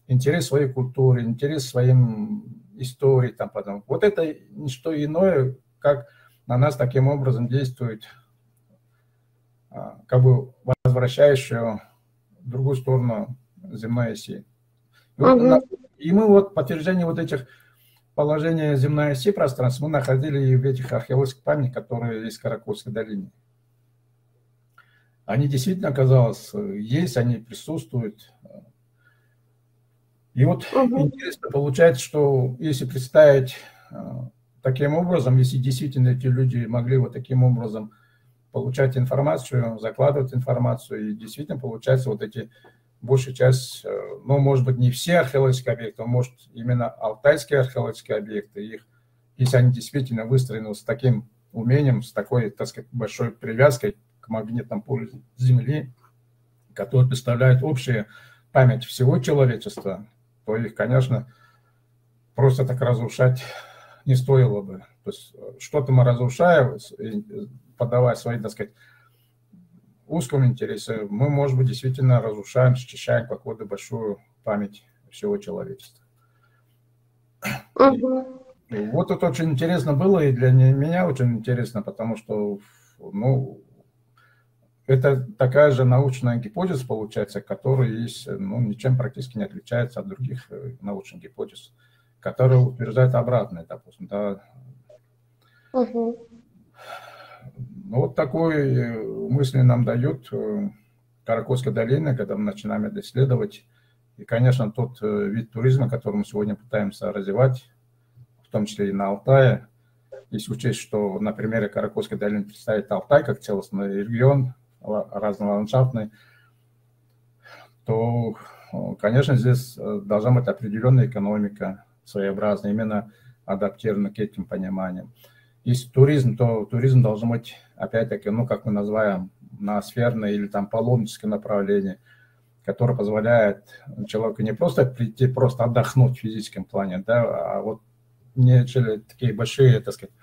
Интерес своей культуре, интерес своим истории там потом. Вот это не что иное, как на нас таким образом действует а, как бы возвращающую в другую сторону земной оси. И, угу. вот, и мы вот подтверждение вот этих положений земной оси пространства мы находили и в этих археологических памятниках, которые есть в Каракульской долине. Они действительно, оказалось, есть, они присутствуют. И вот угу. интересно получается, что если представить а, таким образом, если действительно эти люди могли вот таким образом получать информацию, закладывать информацию, и действительно получается вот эти большая часть, э, ну, может быть, не все археологические объекты, а может, именно алтайские археологические объекты, их, если они действительно выстроены с таким умением, с такой, так сказать, большой привязкой к магнитному полю Земли, который представляет общую память всего человечества, то их, конечно, просто так разрушать не стоило бы. То есть что-то мы разрушаем, подавая свои, так сказать, узком интересе, мы, может быть, действительно разрушаем, счищаем какую-то большую память всего человечества. Угу. И, и вот это очень интересно было, и для меня очень интересно, потому что, ну, это такая же научная гипотеза, получается, которая есть, ну, ничем практически не отличается от других э, научных гипотез, которые утверждают обратное, допустим, да. Угу. Ну, вот такой э, мысли нам дают э, Каракосская долина, когда мы начинаем это исследовать. И, конечно, тот вид туризма, который мы сегодня пытаемся развивать, в том числе и на Алтае, если учесть, что на примере Каракосской долины представить Алтай как целостный регион, разноландшафтный, то, конечно, здесь э, должна быть определенная экономика своеобразная, именно адаптирована к этим пониманиям. Если туризм, то туризм должен быть, опять-таки, ну, как мы называем, на сферное или там паломническое направление, которое позволяет человеку не просто прийти, просто отдохнуть в физическом плане, да, а вот не такие большие, так сказать,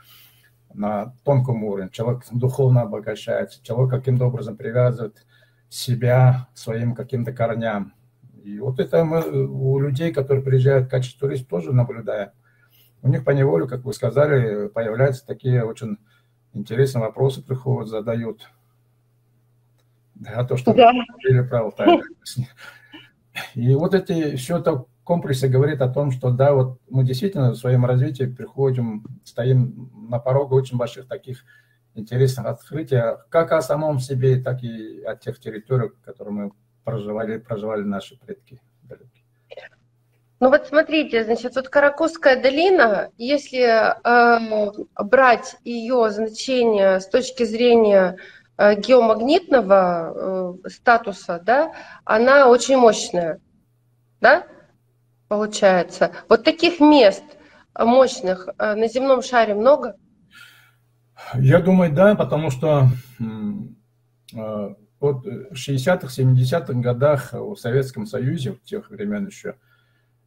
на тонком уровне. Человек духовно обогащается, человек каким-то образом привязывает себя своим каким-то корням. И вот это мы у людей, которые приезжают в качестве туристов, тоже наблюдаем. У них по неволе, как вы сказали, появляются такие очень интересные вопросы, приходят, задают. Да, то, что да. или про И вот эти, все это комплексе говорит о том, что да, вот мы действительно в своем развитии приходим, стоим на пороге очень больших таких интересных открытий, как о самом себе, так и о тех территориях, которые мы проживали, проживали наши предки Ну вот смотрите, значит, вот Каракузская долина, если э, брать ее значение с точки зрения э, геомагнитного э, статуса, да, она очень мощная, да? получается. Вот таких мест мощных э, на земном шаре много? Я думаю, да, потому что э, вот в 60-х, 70-х годах в Советском Союзе, в тех времен еще,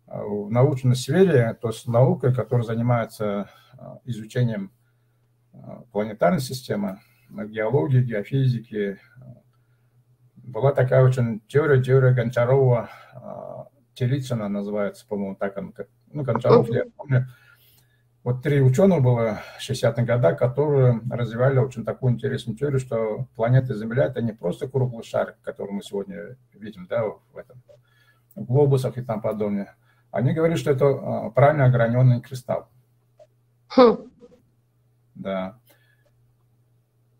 э, в научной сфере, то есть наукой, которая занимается изучением планетарной системы, геологии, геофизики, была такая очень теория, теория Гончарова Телицына называется, по-моему, так он, ну, Гончаров, я помню. Вот три ученых было в 60-х годах, которые развивали очень такую интересную теорию, что планета Земля – это не просто круглый шар, который мы сегодня видим да, в этом в глобусах и там подобное. Они говорили, что это а, правильно ограненный кристалл. Хм. Да.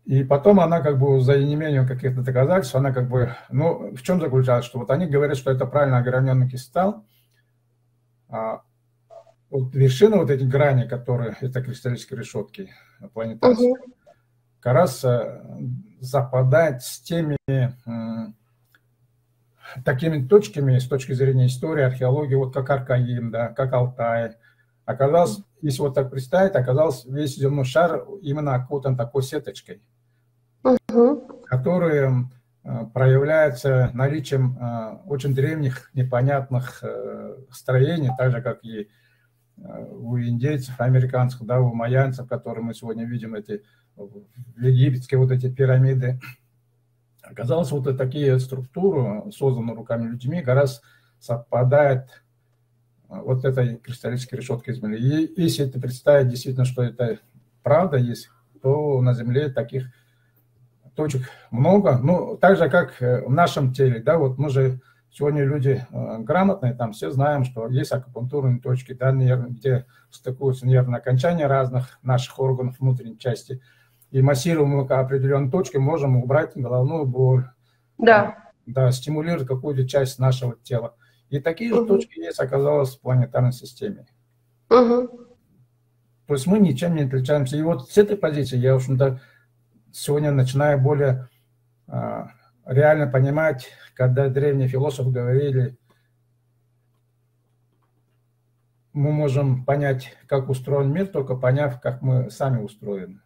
И потом она как бы за неимением каких-то доказательств, она как бы, ну, в чем заключалась, что вот они говорят, что это правильно ограненный кристалл, а вот вершина вот этих граней, которые, это кристаллические решетки планетарные, угу. как раз э, западает с теми такими точками с точки зрения истории, археологии, вот как Аркаим, да, как Алтай. Оказалось, если вот так представить, оказалось весь земной шар именно окутан такой сеточкой угу. которые э, проявляются наличием э, очень древних, непонятных э, строений, так же, как и у индейцев, американцев, да, у майянцев, которые мы сегодня видим, эти египетские вот эти пирамиды. Оказалось, вот такие структуры, созданные руками людьми, гораздо совпадают вот этой кристаллической решеткой Земли. И если это представить действительно, что это правда есть, то на Земле таких точек много, ну, так же, как э, в нашем теле, да, вот мы же сегодня люди э, грамотные, там все знаем, что есть акупунктурные точки, да, где стыкуются нервные окончания разных наших органов внутренней части, и массируем мы определенные точки, можем убрать головную боль, да, да стимулировать какую-то часть нашего тела. И такие угу. же точки есть, оказалось, в планетарной системе. Угу. То есть мы ничем не отличаемся. И вот с этой позиции я, в общем-то, сегодня начинаю более а, реально понимать, когда древние философы говорили, мы можем понять, как устроен мир, только поняв, как мы сами устроены.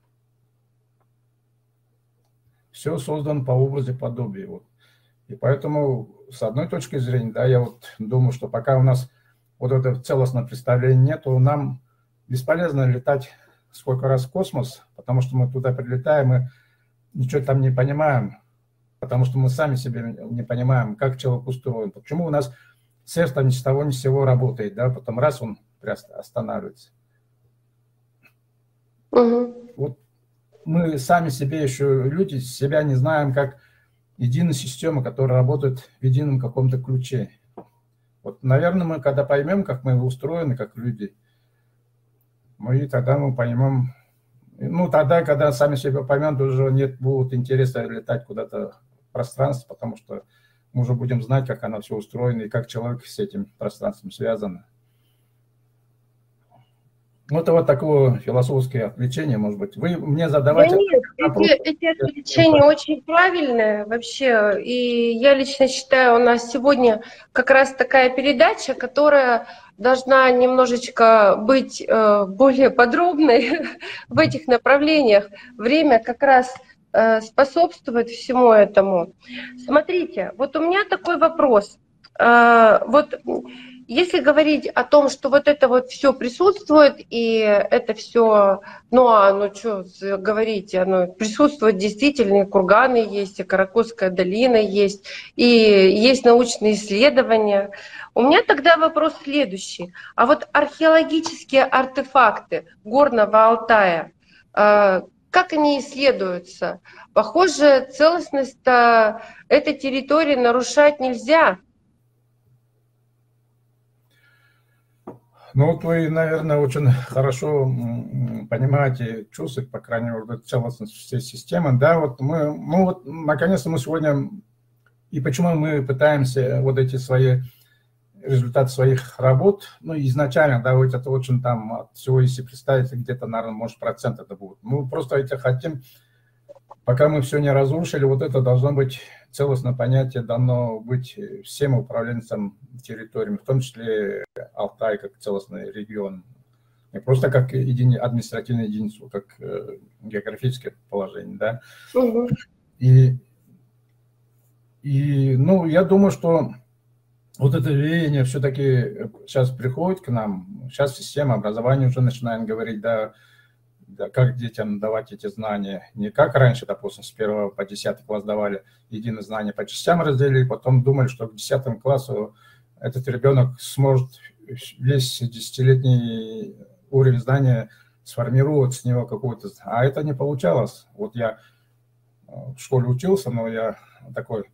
Все создано по образу подобию. Вот. И поэтому, с одной точки зрения, да, я вот думаю, что пока у нас вот это целостное представление нет, то нам бесполезно летать сколько раз в космос, потому что мы туда прилетаем и ничего там не понимаем, потому что мы сами себе не понимаем, как человек устроен. Почему у нас сердце ни с того ни с сего работает, да, потом раз он останавливается. Угу. Вот мы сами себе еще, люди, себя не знаем как единая система, которая работает в едином каком-то ключе. Вот, наверное, мы когда поймем, как мы устроены, как люди, мы тогда мы поймем, ну, тогда, когда сами себя поймем, уже нет будет интереса летать куда-то в пространство, потому что мы уже будем знать, как оно все устроено и как человек с этим пространством связан. Ну, это вот такое философское отвлечение, может быть. Вы мне задавайте... Да нет, эти, эти отвлечения очень правильные вообще. И я лично считаю, у нас сегодня как раз такая передача, которая должна немножечко быть э, более подробной в этих направлениях. Время как раз способствует всему этому. Смотрите, вот у меня такой вопрос. Э, вот если говорить о том, что вот это вот все присутствует, и это все, ну а ну что говорить, оно присутствует действительно, и курганы есть, и Каракосская долина есть, и есть научные исследования. У меня тогда вопрос следующий. А вот археологические артефакты Горного Алтая, э, как они исследуются? Похоже, целостность этой территории нарушать нельзя. Ну вот вы, наверное, очень хорошо понимаете, чувствуете, по крайней мере, целостность всей системы. Да, вот мы, ну вот, наконец-то мы сегодня, и почему мы пытаемся вот эти свои результаты своих работ, ну, изначально, да, вот это очень там от всего, если представить, где-то, наверное, может, процент это будет. Мы просто это хотим, пока мы все не разрушили, вот это должно быть целостное понятие дано быть всем управленцам территориями, в том числе Алтай как целостный регион. Не просто как едини, административная единицу, как э, географическое положение, да. Угу. И, и, ну, я думаю, что вот это веяние все-таки сейчас приходит к нам. Сейчас система образования уже начинаем говорить, да, как детям давать эти знания. Не как раньше, допустим, с первого по десятый класс давали единые знания по частям разделили, потом думали, что к десятому классу этот ребенок сможет весь десятилетний уровень знания сформировать с него какую-то... А это не получалось. Вот я э, в школе учился, но я такой,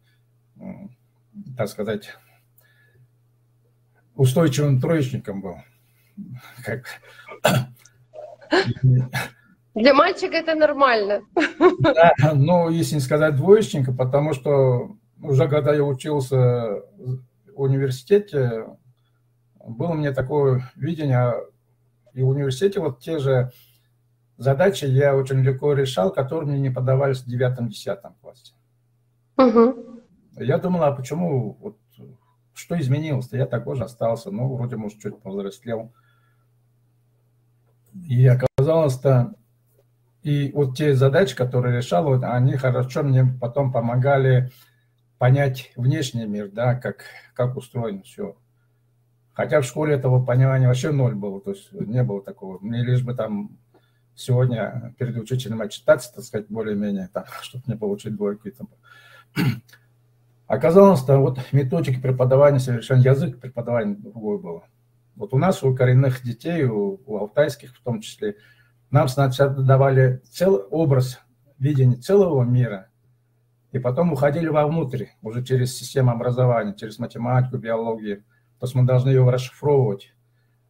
так сказать, устойчивым троечником был. Как для мальчика это нормально. Да, ну, если не сказать двоечника, потому что уже когда я учился в университете, было меня такое видение, и в университете вот те же задачи я очень легко решал, которые мне не подавались в девятом-десятом классе. Угу. Я думал, а почему, вот, что изменилось-то? Я такой же остался, ну, вроде, может, чуть повзрослел. И оказалось-то, и вот те задачи, которые решал, вот, они хорошо мне потом помогали понять внешний мир, да, как, как устроено все. Хотя в школе этого понимания вообще ноль было, то есть не было такого. Мне лишь бы там сегодня перед учителем отчитаться, так сказать, более-менее, чтобы не получить двойки. Там. Оказалось-то вот методики преподавания совершенно, язык преподавания другой было. Вот у нас, у коренных детей, у, у алтайских в том числе, нам сначала давали целый образ видения целого мира, и потом уходили вовнутрь, уже через систему образования, через математику, биологию. То есть мы должны его расшифровывать.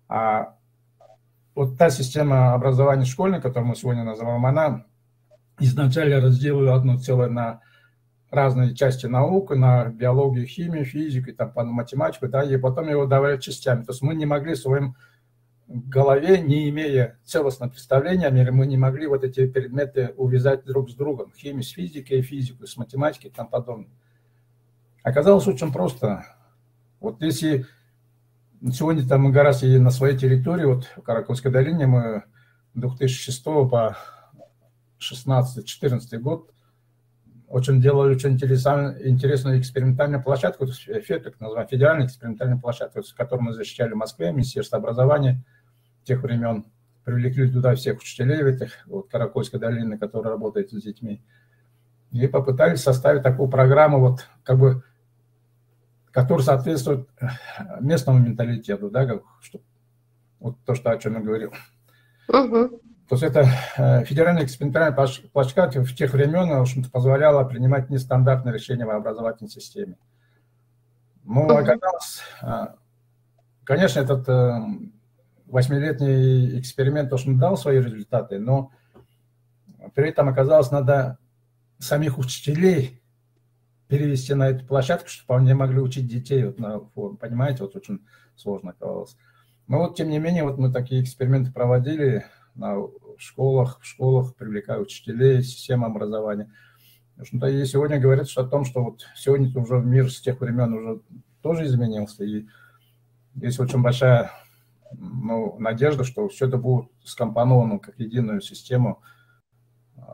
А вот та система образования школьной, которую мы сегодня называем, она изначально разделила одно целое на разные части наук, на биологию, химию, физику, и там, математику, да, и потом его давали частями. То есть мы не могли в своем голове, не имея целостного представления о мире, мы не могли вот эти предметы увязать друг с другом. Химию с физикой, физику с математикой и тому подобное. Оказалось очень просто. Вот если сегодня там мы гораздо на своей территории, вот в Караковской долине мы 2006 по 16-14 год очень делали очень интересную, экспериментальную площадку, так называемую федеральную экспериментальную площадку, с которой мы защищали в Москве, Министерство образования тех времен. Привлекли туда всех учителей в этих, вот, Каракольской долины, которые работают с детьми. И попытались составить такую программу, вот, как бы, которая соответствует местному менталитету, да, как, что, вот то, что, о чем я говорил. Угу. То есть это э, федеральная экспериментальная площадка в тех времен, в общем-то, позволяла принимать нестандартные решения в образовательной системе. Ну, оказалось, э, конечно, этот э, восьмилетний эксперимент тоже дал свои результаты, но при этом оказалось, надо самих учителей перевести на эту площадку, чтобы они могли учить детей. Вот на, понимаете, вот очень сложно оказалось. Но вот, тем не менее, вот мы такие эксперименты проводили, на школах, в школах привлекая учителей, система образования. Общем-то, и сегодня говорится о том, что вот сегодня уже мир с тех времен уже тоже изменился, и есть очень большая ну, надежда, что все это будет скомпоновано как единую систему,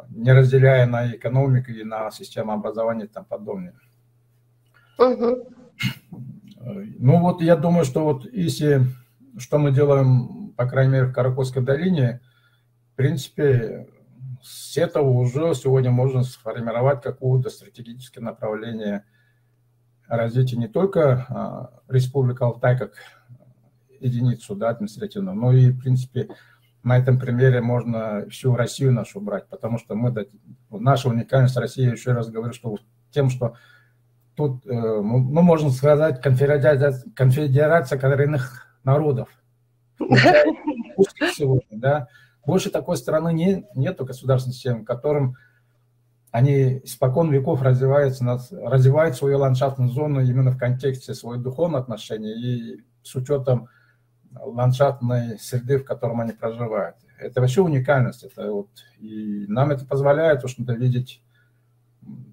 не разделяя на экономику и на систему образования и тому подобное. Угу. Ну вот я думаю, что вот если что мы делаем, по крайней мере, в Каракольской долине, принципе, с этого уже сегодня можно сформировать какое-то стратегическое направление развития не только а, Республики Алтай как единицу да, административную, но и, в принципе, на этом примере можно всю Россию нашу брать, потому что мы, наша уникальность России, еще раз говорю, что тем, что тут, э, ну, можно сказать, конфедерация, конфедерация коренных народов. Сегодня, да, больше такой страны не, нету государственной системы, в котором они испокон веков развиваются, развивают свою ландшафтную зону именно в контексте своих духовных отношений и с учетом ландшафтной среды, в котором они проживают. Это вообще уникальность. Это вот, и нам это позволяет, в общем-то, видеть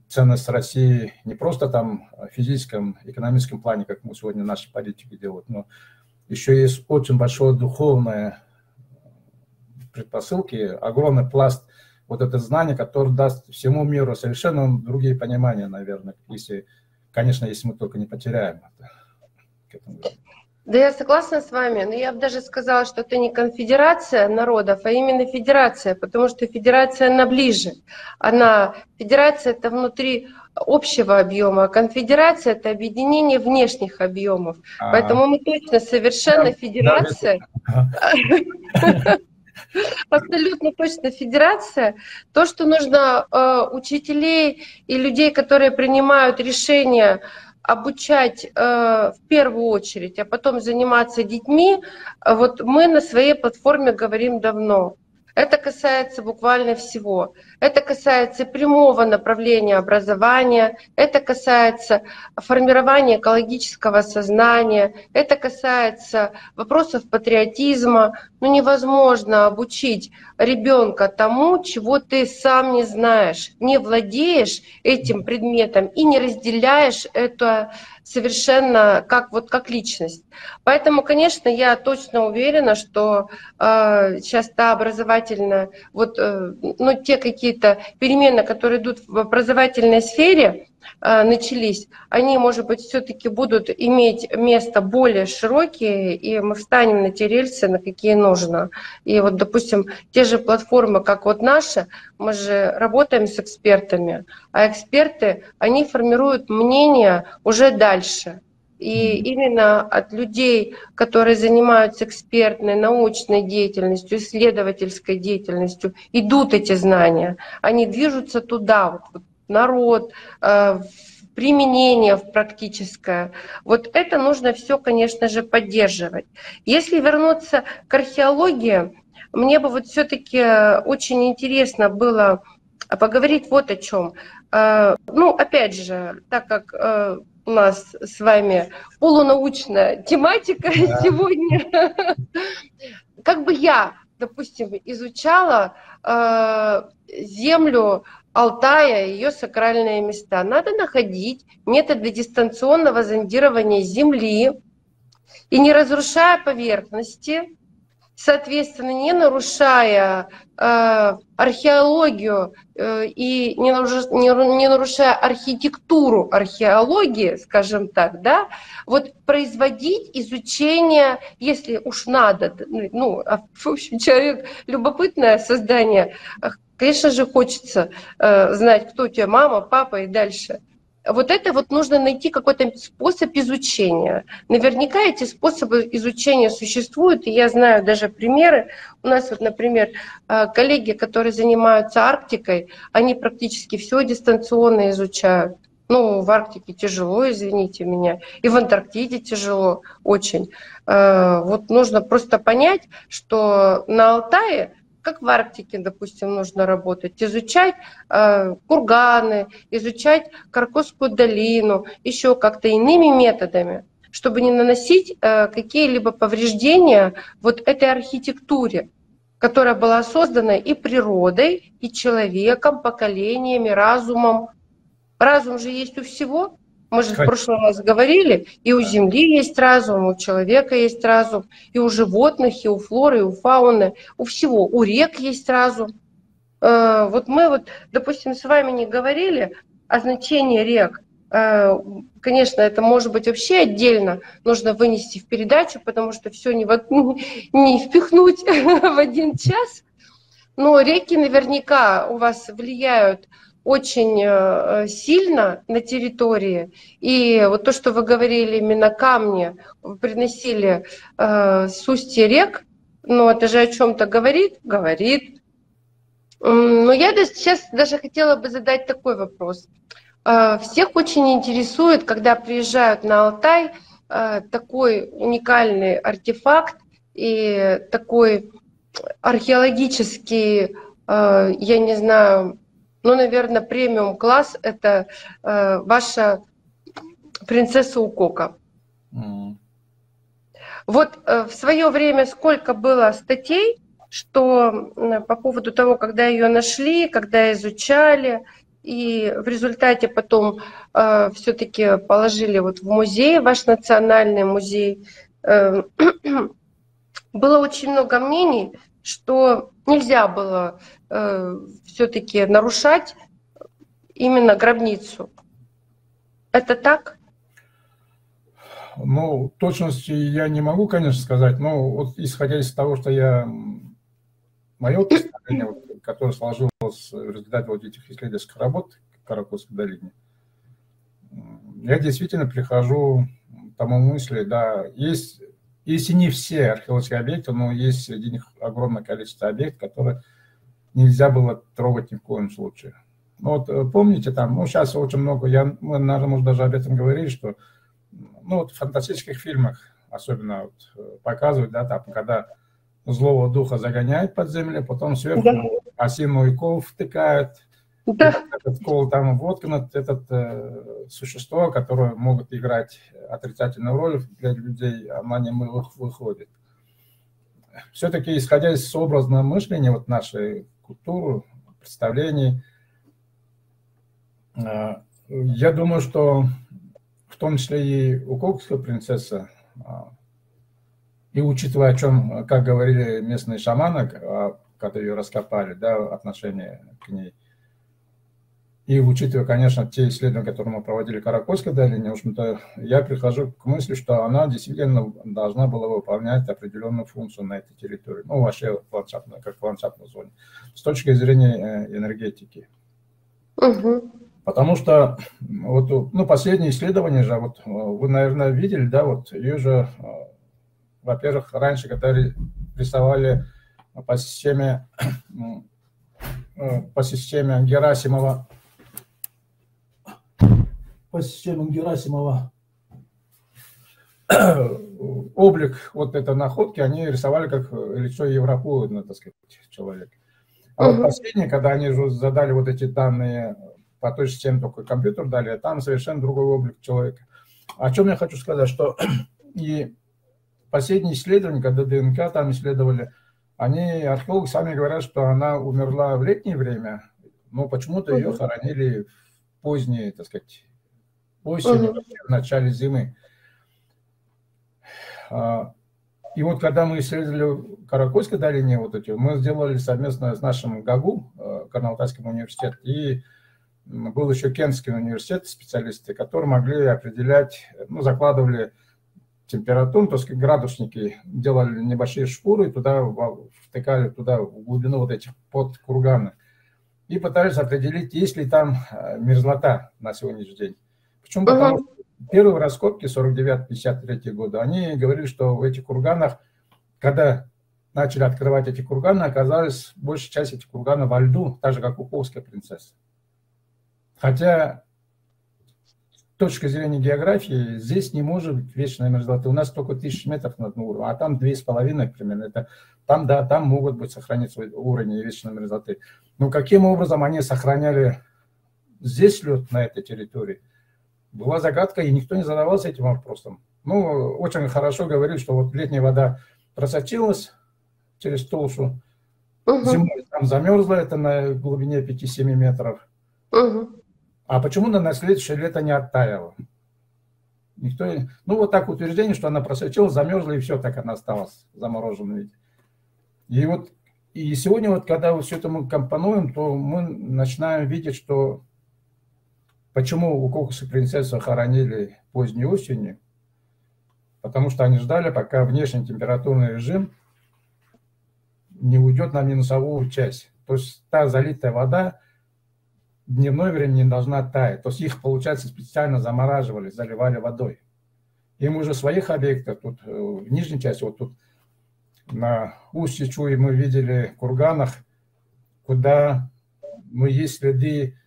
ценность России не просто там в физическом, экономическом плане, как мы сегодня наши политики делают, но еще есть очень большое духовное предпосылки, огромный пласт вот это знание, которое даст всему миру совершенно другие понимания, наверное, если, конечно, если мы только не потеряем это. Да, я согласна с вами, но я бы даже сказала, что это не конфедерация народов, а именно федерация, потому что федерация, она ближе. Она, федерация это внутри общего объема, а конфедерация это объединение внешних объемов. А -а -а. Поэтому мы точно совершенно федерация. Абсолютно точно федерация. То, что нужно э, учителей и людей, которые принимают решения обучать э, в первую очередь, а потом заниматься детьми, вот мы на своей платформе говорим давно. Это касается буквально всего. Это касается прямого направления образования, это касается формирования экологического сознания, это касается вопросов патриотизма. Ну невозможно обучить ребенка тому, чего ты сам не знаешь, не владеешь этим предметом и не разделяешь это совершенно как, вот, как личность. Поэтому, конечно, я точно уверена, что э, сейчас та образовательная, вот, э, ну, те какие-то перемены, которые идут в образовательной сфере, Э, начались, они, может быть, все-таки будут иметь место более широкие, и мы встанем на те рельсы, на какие нужно. И вот, допустим, те же платформы, как вот наша, мы же работаем с экспертами, а эксперты, они формируют мнение уже дальше. И именно от людей, которые занимаются экспертной, научной деятельностью, исследовательской деятельностью, идут эти знания. Они движутся туда, вот, народ, э, применение в практическое. Вот это нужно все, конечно же, поддерживать. Если вернуться к археологии, мне бы вот все-таки очень интересно было поговорить вот о чем. Э, ну, опять же, так как э, у нас с вами полунаучная тематика да. сегодня, как бы я, допустим, изучала землю Алтая и ее сакральные места. Надо находить методы дистанционного зондирования Земли и не разрушая поверхности, соответственно, не нарушая э, археологию э, и не, не, не нарушая архитектуру археологии, скажем так, да, вот производить изучение, если уж надо, ну, а, в общем, человек любопытное создание, конечно же, хочется э, знать, кто у тебя мама, папа и дальше – вот это вот нужно найти какой-то способ изучения. Наверняка эти способы изучения существуют, и я знаю даже примеры. У нас вот, например, э, коллеги, которые занимаются Арктикой, они практически все дистанционно изучают. Ну, в Арктике тяжело, извините меня, и в Антарктиде тяжело очень. Э, вот нужно просто понять, что на Алтае как в Арктике, допустим, нужно работать, изучать э, курганы, изучать Каркосскую долину, еще как-то иными методами, чтобы не наносить э, какие-либо повреждения вот этой архитектуре, которая была создана и природой, и человеком, поколениями, разумом. Разум же есть у всего, мы же в прошлый раз говорили, и у Земли есть разум, у человека есть разум, и у животных, и у флоры, и у фауны, у всего, у рек есть разум. Э, вот мы вот, допустим, с вами не говорили о значении рек. Э, конечно, это может быть вообще отдельно нужно вынести в передачу, потому что все не, в, не впихнуть в один час. Но реки наверняка у вас влияют очень э, сильно на территории. И вот то, что вы говорили, именно камни приносили э, с устья рек, ну это же о чем-то говорит? Говорит. Но я сейчас даже хотела бы задать такой вопрос. Э, всех очень интересует, когда приезжают на Алтай, э, такой уникальный артефакт и такой археологический, я не знаю, ну, наверное, премиум класс это э, ваша принцесса Укока. Mm. Вот э, в свое время сколько было статей, что э, по поводу того, когда ее нашли, когда изучали, и в результате потом э, все-таки положили вот в музей, ваш национальный музей. Э, было очень много мнений, что нельзя было э, все-таки нарушать именно гробницу. Это так? Ну, точности я не могу, конечно, сказать, но вот исходя из того, что я, мое представление, вот, которое сложилось в результате вот этих исследовательских работ в Каракульской долине, я действительно прихожу к тому мысли, да, есть если не все археологические объекты, но есть среди них огромное количество объектов, которые нельзя было трогать ни в коем случае. Ну, вот э, помните там, ну сейчас очень много, я, мы, наверное, может, даже об этом говорили, что ну, вот в фантастических фильмах особенно вот, э, показывают, да, там, когда злого духа загоняют под землю, потом сверху да. осиновый кол втыкают, да. Этот кол там воткнут, этот э, существо, которое могут играть отрицательную роль для людей, она не выходит. Все-таки, исходя из образного мышления, вот нашей культуры, представлений, э, я думаю, что в том числе и у Кокская принцесса, э, и учитывая, о чем, как говорили местные шаманы, а, когда ее раскопали, да, отношение к ней – и учитывая, конечно, те исследования, которые мы проводили в Каракольской долине, в общем-то, я прихожу к мысли, что она действительно должна была выполнять определенную функцию на этой территории. Ну, вообще, ландшафтной, как в ландшафтной зоне, с точки зрения э, энергетики. Угу. Потому что, вот, ну, последние исследования же, вот вы, наверное, видели, да, вот ее же, э, во-первых, раньше, когда рисовали по системе, э, по системе Герасимова по системам Герасимова облик вот этой находки они рисовали как лицо Европы, так сказать, человек. А вот последнее, когда они уже задали вот эти данные по той же системе, только компьютер дали, а там совершенно другой облик человека. О чем я хочу сказать, что и последние исследования, когда ДНК там исследовали, они, археологи сами говорят, что она умерла в летнее время, но почему-то ее хоронили в позднее, так сказать, осенью, угу. в начале зимы. А, И вот когда мы исследовали Каракойской долине, вот эти, мы сделали совместно с нашим ГАГУ, э, Карналтайским университетом, и был еще Кентский университет, специалисты, которые могли определять, ну, закладывали температуру, то есть градусники, делали небольшие шпуры, туда втыкали туда в глубину вот этих под курганы и пытались определить, есть ли там э, мерзлота на сегодняшний день. Почему? Потому что первые раскопки 49-53 годы, они говорили, что в этих курганах, когда начали открывать эти курганы, оказалось большая часть этих курганов во льду, так же, как у Полской принцессы. Хотя с точки зрения географии здесь не может быть вечная мерзлота. У нас только тысячи метров над уровнем, а там две с половиной примерно. Это, там, да, там могут быть сохранить свой уровень вечной мерзлоты. Но каким образом они сохраняли здесь лед на этой территории? Была загадка, и никто не задавался этим вопросом. Ну, очень хорошо говорили, что вот летняя вода просочилась через толщу, угу. зимой там замерзла это на глубине 5-7 метров. Угу. А почему на следующее лето не оттаяло? Никто... Ну, вот так утверждение, что она просочилась, замерзла, и все, так она осталась виде. И вот и сегодня, вот, когда все это мы компонуем, то мы начинаем видеть, что почему у Кокоса принцессу хоронили поздней осенью, потому что они ждали, пока внешний температурный режим не уйдет на минусовую часть. То есть та залитая вода дневное время не должна таять. То есть их, получается, специально замораживали, заливали водой. И мы уже своих объектов, тут э, в нижней части, вот тут на устье Чуи мы видели курганах, куда ну, есть следы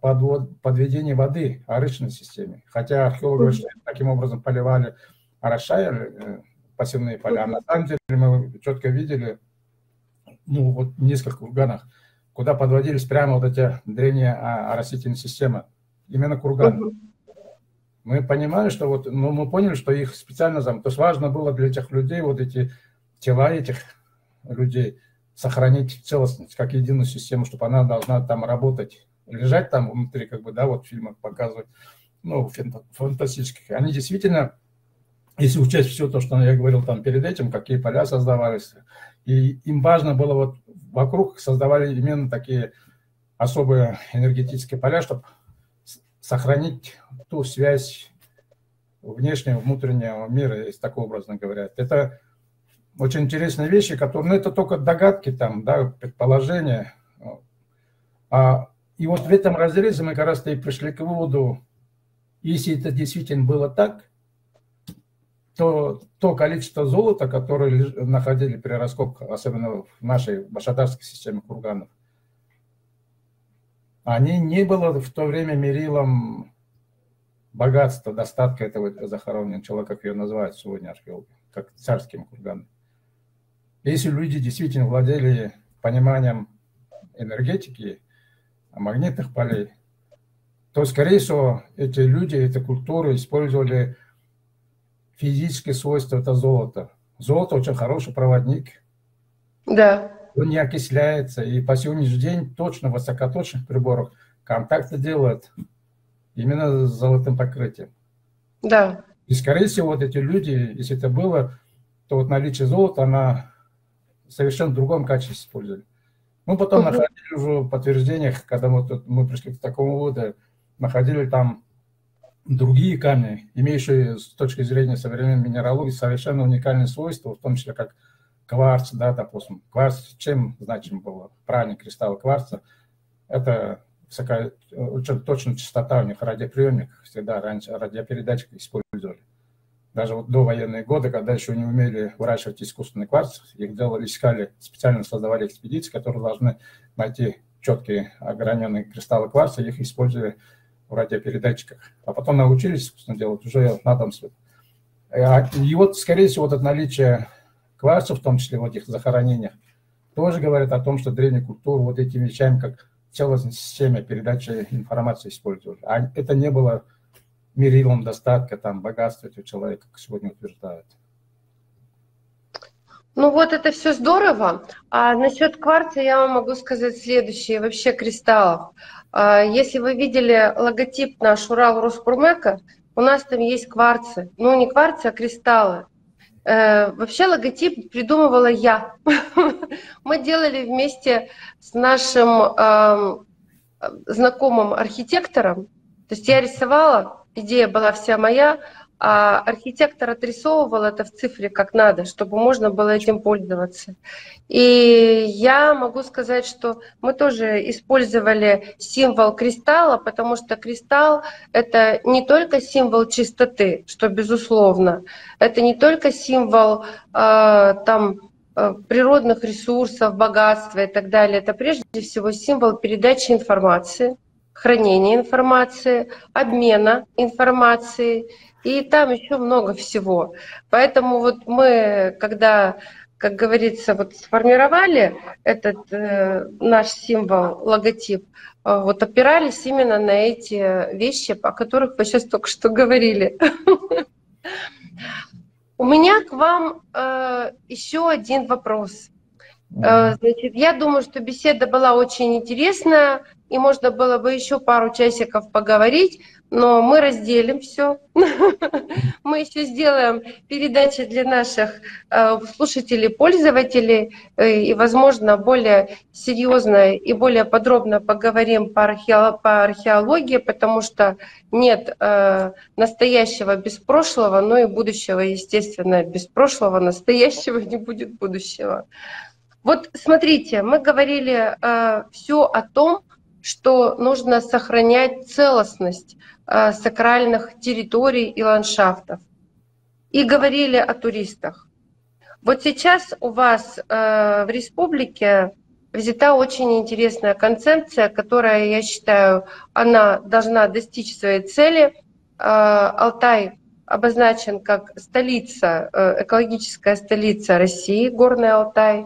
подвод, подведения воды арычной системе. Хотя археологи говорят, что таким образом поливали, орошали э, пассивные поля. А на самом деле мы четко видели, ну вот в нескольких курганах, куда подводились прямо вот эти древние а, растительные системы, именно курганы. Мы понимали, что вот, ну, мы поняли, что их специально зам... То есть важно было для этих людей вот эти тела этих людей сохранить целостность, как единую систему, чтобы она должна там работать, лежать там внутри, как бы, да, вот в фильмах показывать, ну, фантастических. Они действительно, если учесть все то, что я говорил там перед этим, какие поля создавались, и им важно было вот вокруг создавали именно такие особые энергетические поля, чтобы сохранить ту связь внешнего, внутреннего мира, если так образно говоря. Это очень интересные вещи, которые, ну, это только догадки там, да, предположения. А, и вот в этом разрезе мы как раз-то и пришли к выводу, если это действительно было так, то, то количество золота, которое находили при раскопках, особенно в нашей башатарской системе курганов, они не было в то время мерилом богатства, достатка этого захороненного человека, как ее называют сегодня археологи, как царским курганом. Если люди действительно владели пониманием энергетики, магнитных полей, то, скорее всего, эти люди, эти культуры использовали физические свойства это золото. Золото очень хороший проводник. Да. Он не окисляется. И по сегодняшний день точно в высокоточных приборах контакты делают именно с золотым покрытием. Да. И, скорее всего, вот эти люди, если это было, то вот наличие золота, она совершенно в другом качестве использовали. Мы потом находили уже в подтверждениях, когда мы, тут, мы пришли к такому выводу, находили там другие камни, имеющие с точки зрения современной минералогии совершенно уникальные свойства, в том числе как кварц, да, допустим. Кварц чем значим был? Правильный кристалл кварца. Это высокая, очень точная частота у них радиоприемников, всегда раньше радиопередатчик использовали. Даже вот до военные годы, когда еще не умели выращивать искусственный кварц, их делали, искали, специально создавали экспедиции, которые должны найти четкие ограненные кристаллы кварца, их использовали в радиопередатчиках, а потом научились, собственно, делать уже на том свете. А, и вот, скорее всего, вот это наличие кварца, в том числе в этих захоронениях, тоже говорит о том, что древние культуры вот этими вещами, как целостной системе передачи информации использовали. А это не было мерилом достатка, там, богатства этого человека, как сегодня утверждают. Ну вот это все здорово. А насчет кварца я вам могу сказать следующее, вообще кристаллов. А, если вы видели логотип наш Урал Роспурмека, у нас там есть кварцы. Ну не кварцы, а кристаллы. Э, вообще логотип придумывала я. Мы делали вместе с нашим э, знакомым архитектором. То есть я рисовала, идея была вся моя, а архитектор отрисовывал это в цифре как надо, чтобы можно было этим пользоваться. И я могу сказать, что мы тоже использовали символ кристалла, потому что кристалл — это не только символ чистоты, что безусловно, это не только символ э, там э, природных ресурсов, богатства и так далее. Это прежде всего символ передачи информации, хранения информации, обмена информацией и там еще много всего. Поэтому вот мы, когда, как говорится, вот сформировали этот э, наш символ, логотип, э, вот опирались именно на эти вещи, о которых вы сейчас только что говорили. У меня к вам э, еще один вопрос. Э, значит, я думаю, что беседа была очень интересная, и можно было бы еще пару часиков поговорить, но мы разделим все. Мы еще сделаем передачи для наших э, слушателей, пользователей, э, и, возможно, более серьезно и более подробно поговорим по археологии, потому что нет э, настоящего без прошлого, но и будущего, естественно, без прошлого настоящего не будет будущего. Вот смотрите, мы говорили все о том, что нужно сохранять целостность Э, сакральных территорий и ландшафтов. И говорили о туристах. Вот сейчас у вас э, в республике взята очень интересная концепция, которая, я считаю, она должна достичь своей цели. Э, Алтай обозначен как столица, экологическая столица России, Горный Алтай.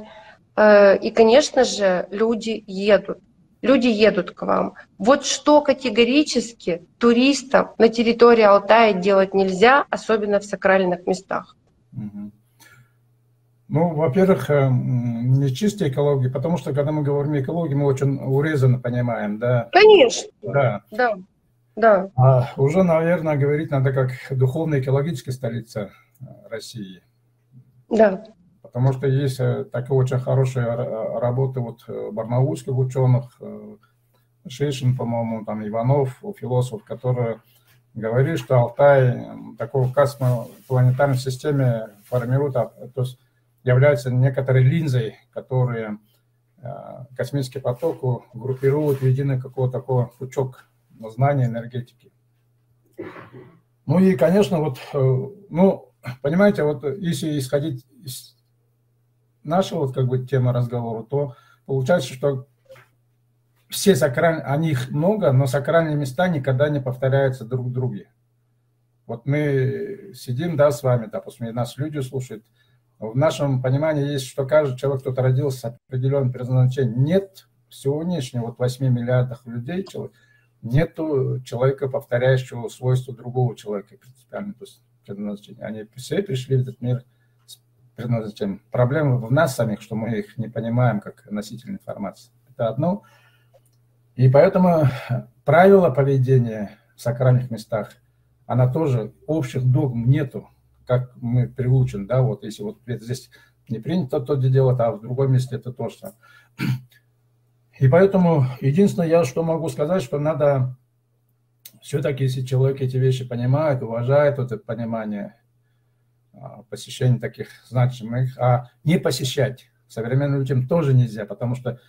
И, конечно же, люди едут люди едут к вам. Вот что категорически туристам на территории Алтая делать нельзя, особенно в сакральных местах? Ну, во-первых, э, не чистая экология, потому что когда мы говорим экологии, мы очень урезанно понимаем, да? Конечно. Да. Да. да. А уже, наверное, говорить надо как духовная экологическая столица э, России. Да. Потому что есть э, такие очень хорошие работы вот э, барнаульских ученых, э, Шишин, по-моему, там Иванов, философ, которые говорили, что Алтай такой космопланетарной системе формирует, а, то есть является некоторой линзой, которые космический поток группируют в единый какой-то такой пучок знания энергетики. Ну и, конечно, вот, ну, понимаете, вот если исходить из наша вот как бы тема разговора, то получается, что все сакральные, они их много, но сакральные места никогда не повторяются друг в друге. Вот мы сидим, да, с вами, допустим, и нас люди слушают. В нашем понимании есть, что каждый человек, кто-то родился с определенным предназначением. Нет сегодняшних вот 8 миллиардов людей, нету человека, повторяющего свойства другого человека принципиально, то есть предназначение. Они все пришли в этот мир – предназначением. Проблема в нас самих, что мы их не понимаем как носитель информации. Это одно. И поэтому правила поведения в сакральных местах, она тоже, общих догм нету, как мы приучены, да, вот если вот здесь не принято то делать, а в другом месте это то же И поэтому единственное, я что могу сказать, что надо все-таки, если человек эти вещи понимает, уважает вот это понимание, посещение таких значимых, а не посещать современным людям тоже нельзя, потому что,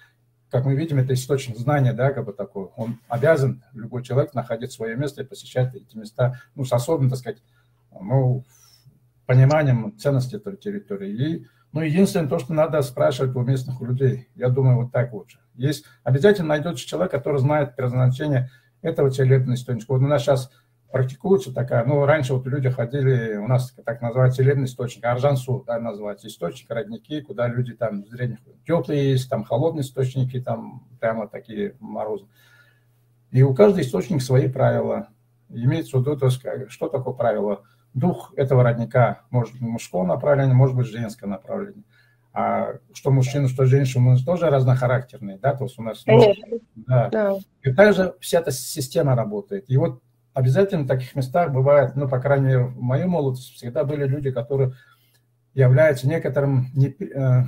как мы видим, это источник знания, да, как бы такой. Он обязан, любой человек, находить свое место и посещать эти места, ну, с особым, так сказать, ну, пониманием ценности этой территории. И, ну, единственное, то, что надо спрашивать у местных людей. Я думаю, вот так лучше. Есть, обязательно найдется человек, который знает предназначение этого целебного источника. Вот у нас сейчас практикуется такая, ну, раньше вот люди ходили, у нас так называется целебный источник, аржансу, да, называется, источник, родники, куда люди там зрение теплые есть, там холодные источники, там прямо такие морозы. И у каждого источник свои правила. Имеется в виду, то есть, что такое правило? Дух этого родника может быть мужского направления, может быть женское направление. А что мужчина, что женщина, мы тоже разнохарактерные, да, то есть у нас... Конечно. Да. да. И также вся эта система работает. И вот обязательно в таких местах бывает, ну, по крайней мере, в моей молодости всегда были люди, которые являются некоторым не, э,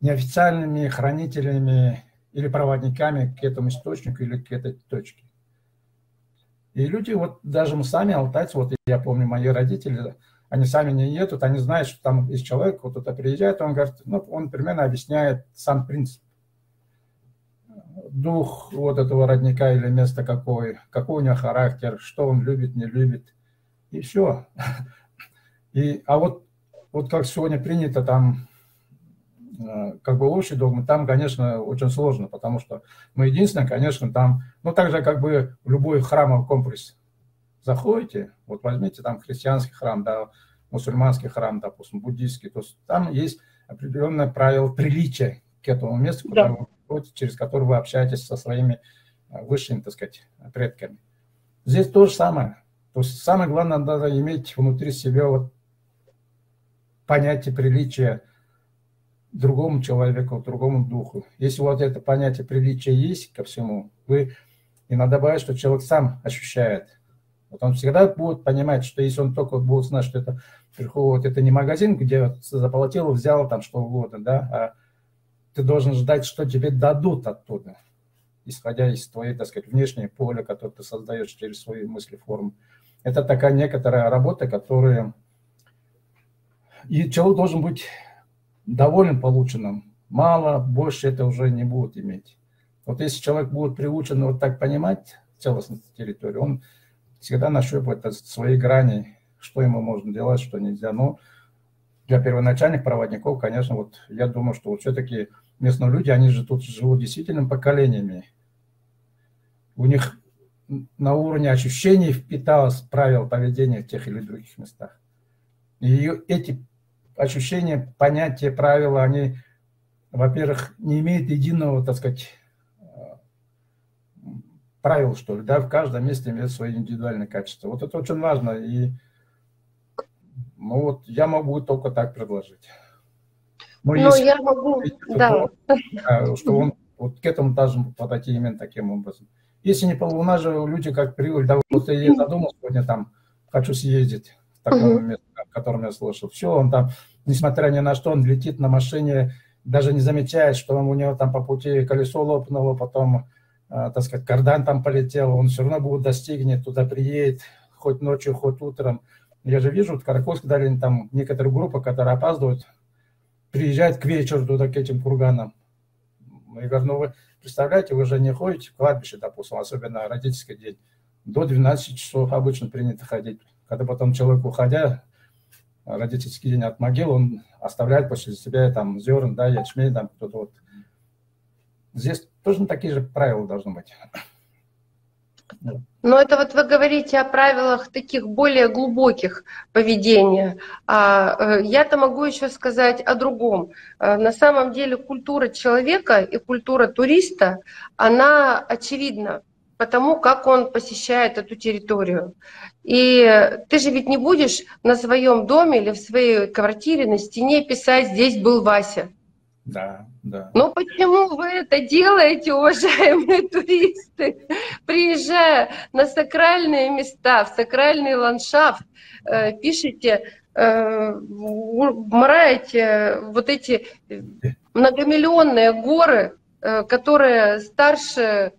неофициальными хранителями или проводниками к этому источнику или к этой точке. И люди, вот даже мы сами, алтайцы, вот я помню, мои родители, они сами не едут, они знают, что там есть человек, вот туда приезжает, он говорит, ну, он примерно объясняет сам принцип. Дух вот этого родника или места какой, какой у него характер, что он любит, не любит, и все. И, а вот, вот как сегодня принято там Э, как бы общий догмы, там, конечно, очень сложно, потому что мы единственное, конечно, там, ну, так же, как бы в любой храмовый комплекс заходите, вот возьмите там христианский храм, да, мусульманский храм, допустим, буддийский, то есть там есть определенное правило приличия к этому месту, куда да. вы приходите, через которое вы общаетесь со своими э, высшими, так сказать, предками. Здесь то же самое. То есть самое главное, надо иметь внутри себя вот понятие приличия, другому человеку, другому духу. Если вот это понятие приличия есть ко всему, вы иногда бывает, что человек сам ощущает. Вот он всегда будет понимать, что если он только будет знать, что это вот это не магазин, где заплатил, взял там что угодно, да, а ты должен ждать, что тебе дадут оттуда, исходя из твоей, так сказать, внешней поля, которое ты создаешь через свои мысли, формы. Это такая некоторая работа, которая... И человек должен быть доволен полученным. Мало, больше это уже не будет иметь. Вот если человек будет приучен вот так понимать целостность территории, он всегда нащупает свои грани, что ему можно делать, что нельзя. Но для первоначальных проводников, конечно, вот я думаю, что вот все-таки местные люди, они же тут живут действительно поколениями. У них на уровне ощущений впиталось правил поведения в тех или других местах. И эти ощущения, понятия, правила, они, во-первых, не имеют единого, так сказать, правил, что ли, да, в каждом месте имеет свои индивидуальные качества. Вот это очень важно, и ну, вот я могу только так предложить. Но, Но если, я могу, да. То, что он вот к этому должен подойти именно таким образом. Если не у нас же люди как привыкли, да, вот я задумал сегодня там, хочу съездить в такое uh место, о котором я слышал. Все, он там несмотря ни на что, он летит на машине, даже не замечает, что у него там по пути колесо лопнуло, потом, э, так сказать, кардан там полетел, он все равно будет достигнет, туда приедет, хоть ночью, хоть утром. Я же вижу, в Каракольске дали там некоторые группы, которые опаздывают, приезжают к вечеру туда, к этим курганам. Я говорю, ну вы представляете, вы же не ходите в кладбище, допустим, особенно родительский день. До 12 часов обычно принято ходить. Когда потом человек, уходя, родительский день от могил, он оставляет после себя там зерн, да, ячмень, там кто-то вот. Здесь тоже такие же правила должны быть. Но это вот вы говорите о правилах таких более глубоких поведения. А э, я-то могу еще сказать о другом. Э, на самом деле культура человека и культура туриста, она очевидна потому как он посещает эту территорию. И ты же ведь не будешь на своем доме или в своей квартире на стене писать «здесь был Вася». Да, да. Но почему вы это делаете, уважаемые туристы, приезжая на сакральные места, в сакральный ландшафт, э, пишите, э, мраете вот эти многомиллионные горы, э, которые старше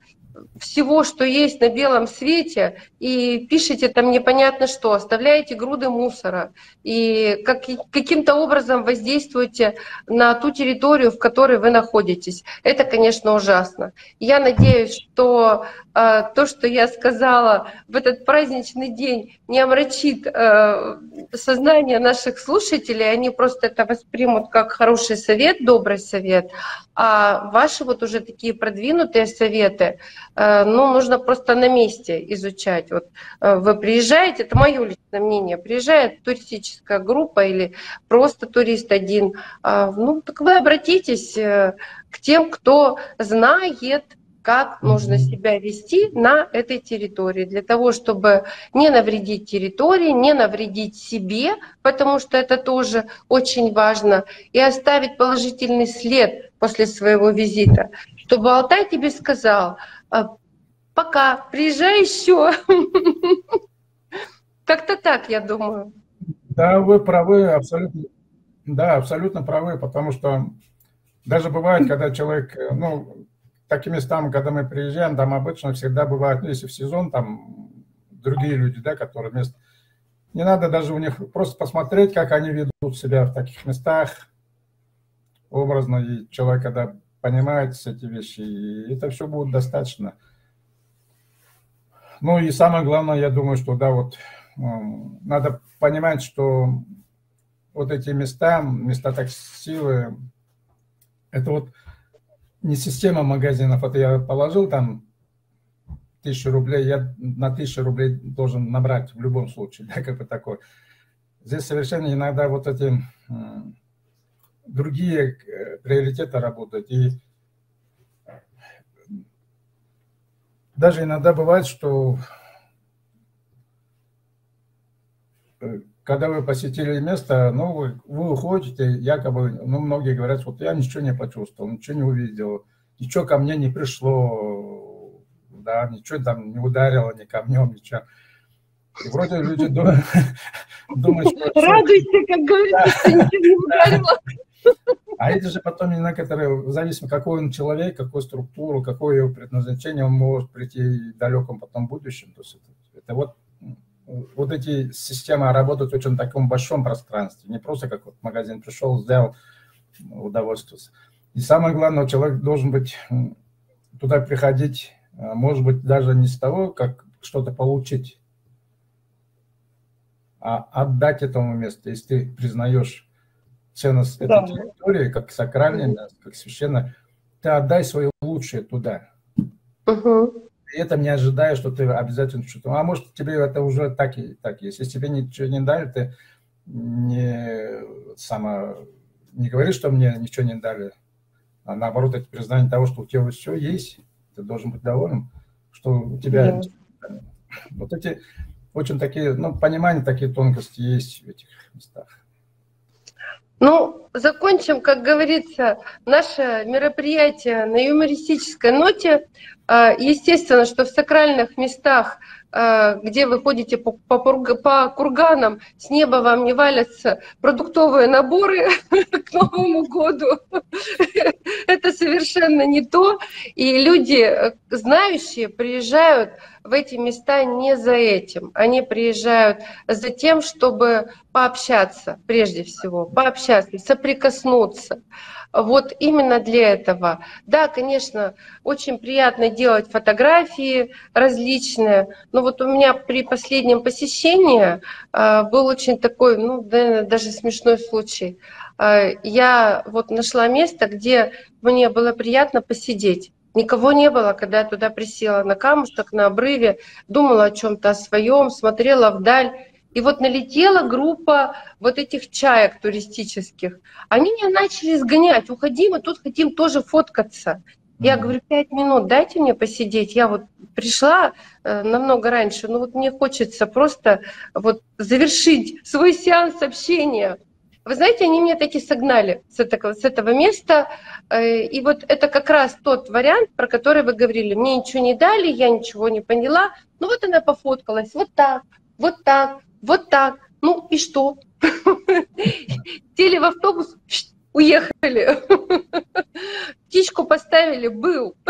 всего, что есть на белом свете, и пишете там непонятно что, оставляете груды мусора, и как, каким-то образом воздействуете на ту территорию, в которой вы находитесь. Это, конечно, ужасно. Я надеюсь, что э, то, что я сказала в этот праздничный день, не омрачит э, сознание наших слушателей, они просто это воспримут как хороший совет, добрый совет, а ваши вот уже такие продвинутые советы, э, ну, нужно просто на месте изучать. Вот э, вы приезжаете, это мое личное мнение, приезжает туристическая группа или просто турист один, а, ну, так вы обратитесь э, к тем, кто знает, как нужно себя вести на этой территории, для того, чтобы не навредить территории, не навредить себе, потому что это тоже очень важно, и оставить положительный след после своего визита, чтобы Алтай тебе сказал, «А, пока, приезжай еще. Как-то так, я думаю. Да, вы правы, абсолютно. Да, абсолютно правы, потому что даже бывает, когда человек, ну, такими местам, когда мы приезжаем, там обычно всегда бывает, ну, если в сезон, там другие люди, да, которые мест. Не надо даже у них просто посмотреть, как они ведут себя в таких местах, образно, и человек, когда понимает эти вещи, и это все будет достаточно. Ну и самое главное, я думаю, что да, вот надо понимать, что вот эти места, места так силы, это вот не система магазинов, это я положил там тысячу рублей, я на тысячу рублей должен набрать в любом случае, да, как бы такой. Здесь совершенно иногда вот эти другие э, приоритеты работают. И даже иногда бывает, что э, когда вы посетили место, ну, вы, вы уходите, якобы, ну, многие говорят, вот я ничего не почувствовал, ничего не увидел, ничего ко мне не пришло, да, ничего там не ударило ни камнем, ничего. И вроде люди думают, что... Радуйся, как говорится, ничего не ударило. А это же потом некоторые, зависит, какой он человек, какую структуру, какое его предназначение, он может прийти в далеком потом будущем. То есть это, это вот, вот эти системы работают в очень таком большом пространстве, не просто как вот магазин пришел, сделал, удовольствовался. И самое главное, человек должен быть, туда приходить, а, может быть, даже не с того, как что-то получить, а отдать этому месту, если ты признаешь ценность да. этой территории, как сакральное место, как священное, ты отдай свое лучшее туда. Угу. И это не ожидая, что ты обязательно что-то... А может, тебе это уже так и так есть. Если тебе ничего не дали, ты не, сама, не говоришь, что мне ничего не дали, а наоборот, это признание того, что у тебя все есть, ты должен быть доволен, что у тебя... Да. Вот эти очень такие, ну, понимания, такие тонкости есть в этих местах. Ну, закончим, как говорится, наше мероприятие на юмористической ноте. А, естественно, что в сакральных местах Э, где вы ходите по, по, по курганам, с неба вам не валятся продуктовые наборы к Новому году. Это совершенно не то. И люди, э, знающие, приезжают в эти места не за этим. Они приезжают за тем, чтобы пообщаться, прежде всего, пообщаться, соприкоснуться. Вот именно для этого. Да, конечно, очень приятно делать фотографии различные, но вот у меня при последнем посещении э, был очень такой, ну, даже смешной случай. Э, я вот нашла место, где мне было приятно посидеть. Никого не было, когда я туда присела на камушек, на обрыве, думала о чем-то о своем, смотрела вдаль. И вот налетела группа вот этих чаек туристических. Они меня начали сгонять. Уходи, мы тут хотим тоже фоткаться. Я говорю, пять минут, дайте мне посидеть. Я вот пришла э, намного раньше, но вот мне хочется просто вот завершить свой сеанс общения. Вы знаете, они меня таки согнали с этого, с этого места. Э, и вот это как раз тот вариант, про который вы говорили. Мне ничего не дали, я ничего не поняла. Ну вот она пофоткалась, вот так, вот так, вот так. Ну и что? Сели в автобус, уехали. Птичку поставили, был.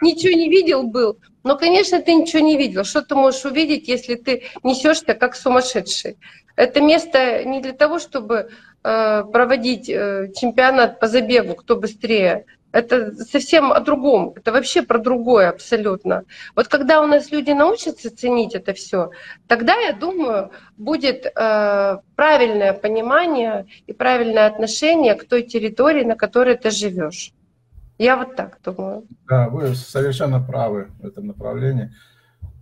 Ничего не видел, был. Но, конечно, ты ничего не видел. Что ты можешь увидеть, если ты несешься как сумасшедший? Это место не для того, чтобы э, проводить э, чемпионат по забегу, кто быстрее. Это совсем о другом, это вообще про другое абсолютно. Вот когда у нас люди научатся ценить это все, тогда, я думаю, будет э, правильное понимание и правильное отношение к той территории, на которой ты живешь. Я вот так думаю. Да, вы совершенно правы в этом направлении.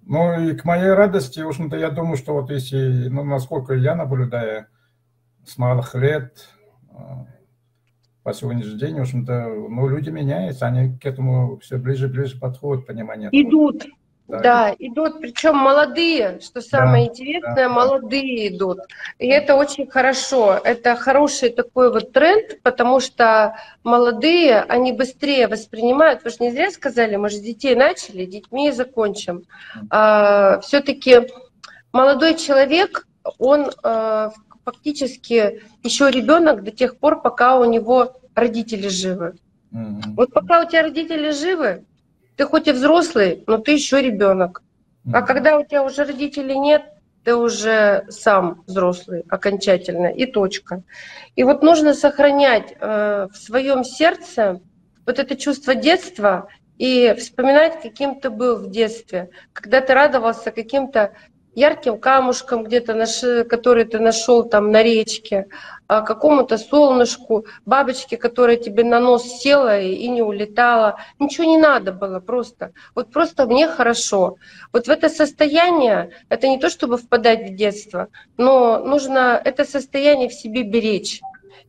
Ну и к моей радости, в общем-то, я думаю, что вот если, ну, насколько я наблюдаю с малых лет, э, по сегодняшний день, в общем-то, ну, люди меняются, они к этому все ближе и ближе подходят, понимание. Идут. Да, да идут, причем молодые, что самое да, интересное, да, молодые идут. И это очень хорошо. Это хороший такой вот тренд, потому что молодые, они быстрее воспринимают. Вы же не зря сказали, мы же детей начали, детьми и закончим. А, Все-таки молодой человек, он а, фактически еще ребенок до тех пор, пока у него родители живы. Mm-hmm. Вот пока у тебя родители живы, ты хоть и взрослый, но ты еще ребенок. А когда у тебя уже родителей нет, ты уже сам взрослый окончательно и точка. И вот нужно сохранять э, в своем сердце вот это чувство детства и вспоминать, каким ты был в детстве, когда ты радовался каким-то ярким камушком где-то, который ты нашел там на речке, а, какому-то солнышку, бабочке, которая тебе на нос села и не улетала. Ничего не надо было просто. Вот просто мне хорошо. Вот в это состояние, это не то, чтобы впадать в детство, но нужно это состояние в себе беречь.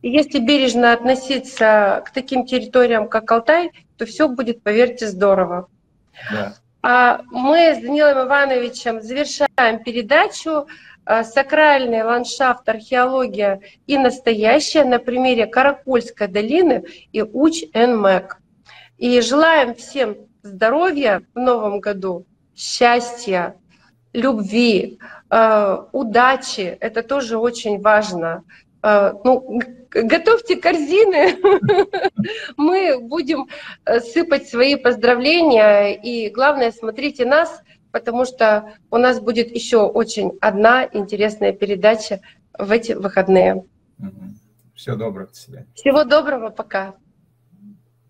И если бережно относиться к таким территориям, как Алтай, то все будет, поверьте, здорово. Да. А мы с Данилом Ивановичем завершаем передачу а, «Сакральный ландшафт, археология и настоящее» на примере Каракульской долины и Уч-Эн-Мэк. И желаем всем здоровья в новом году, счастья, любви, а, удачи. Это тоже очень важно. Ну, готовьте корзины, мы будем э, сыпать свои поздравления. И главное, смотрите нас, потому что у нас будет еще очень одна интересная передача в эти выходные. Всего доброго, до свидания. Всего доброго, пока.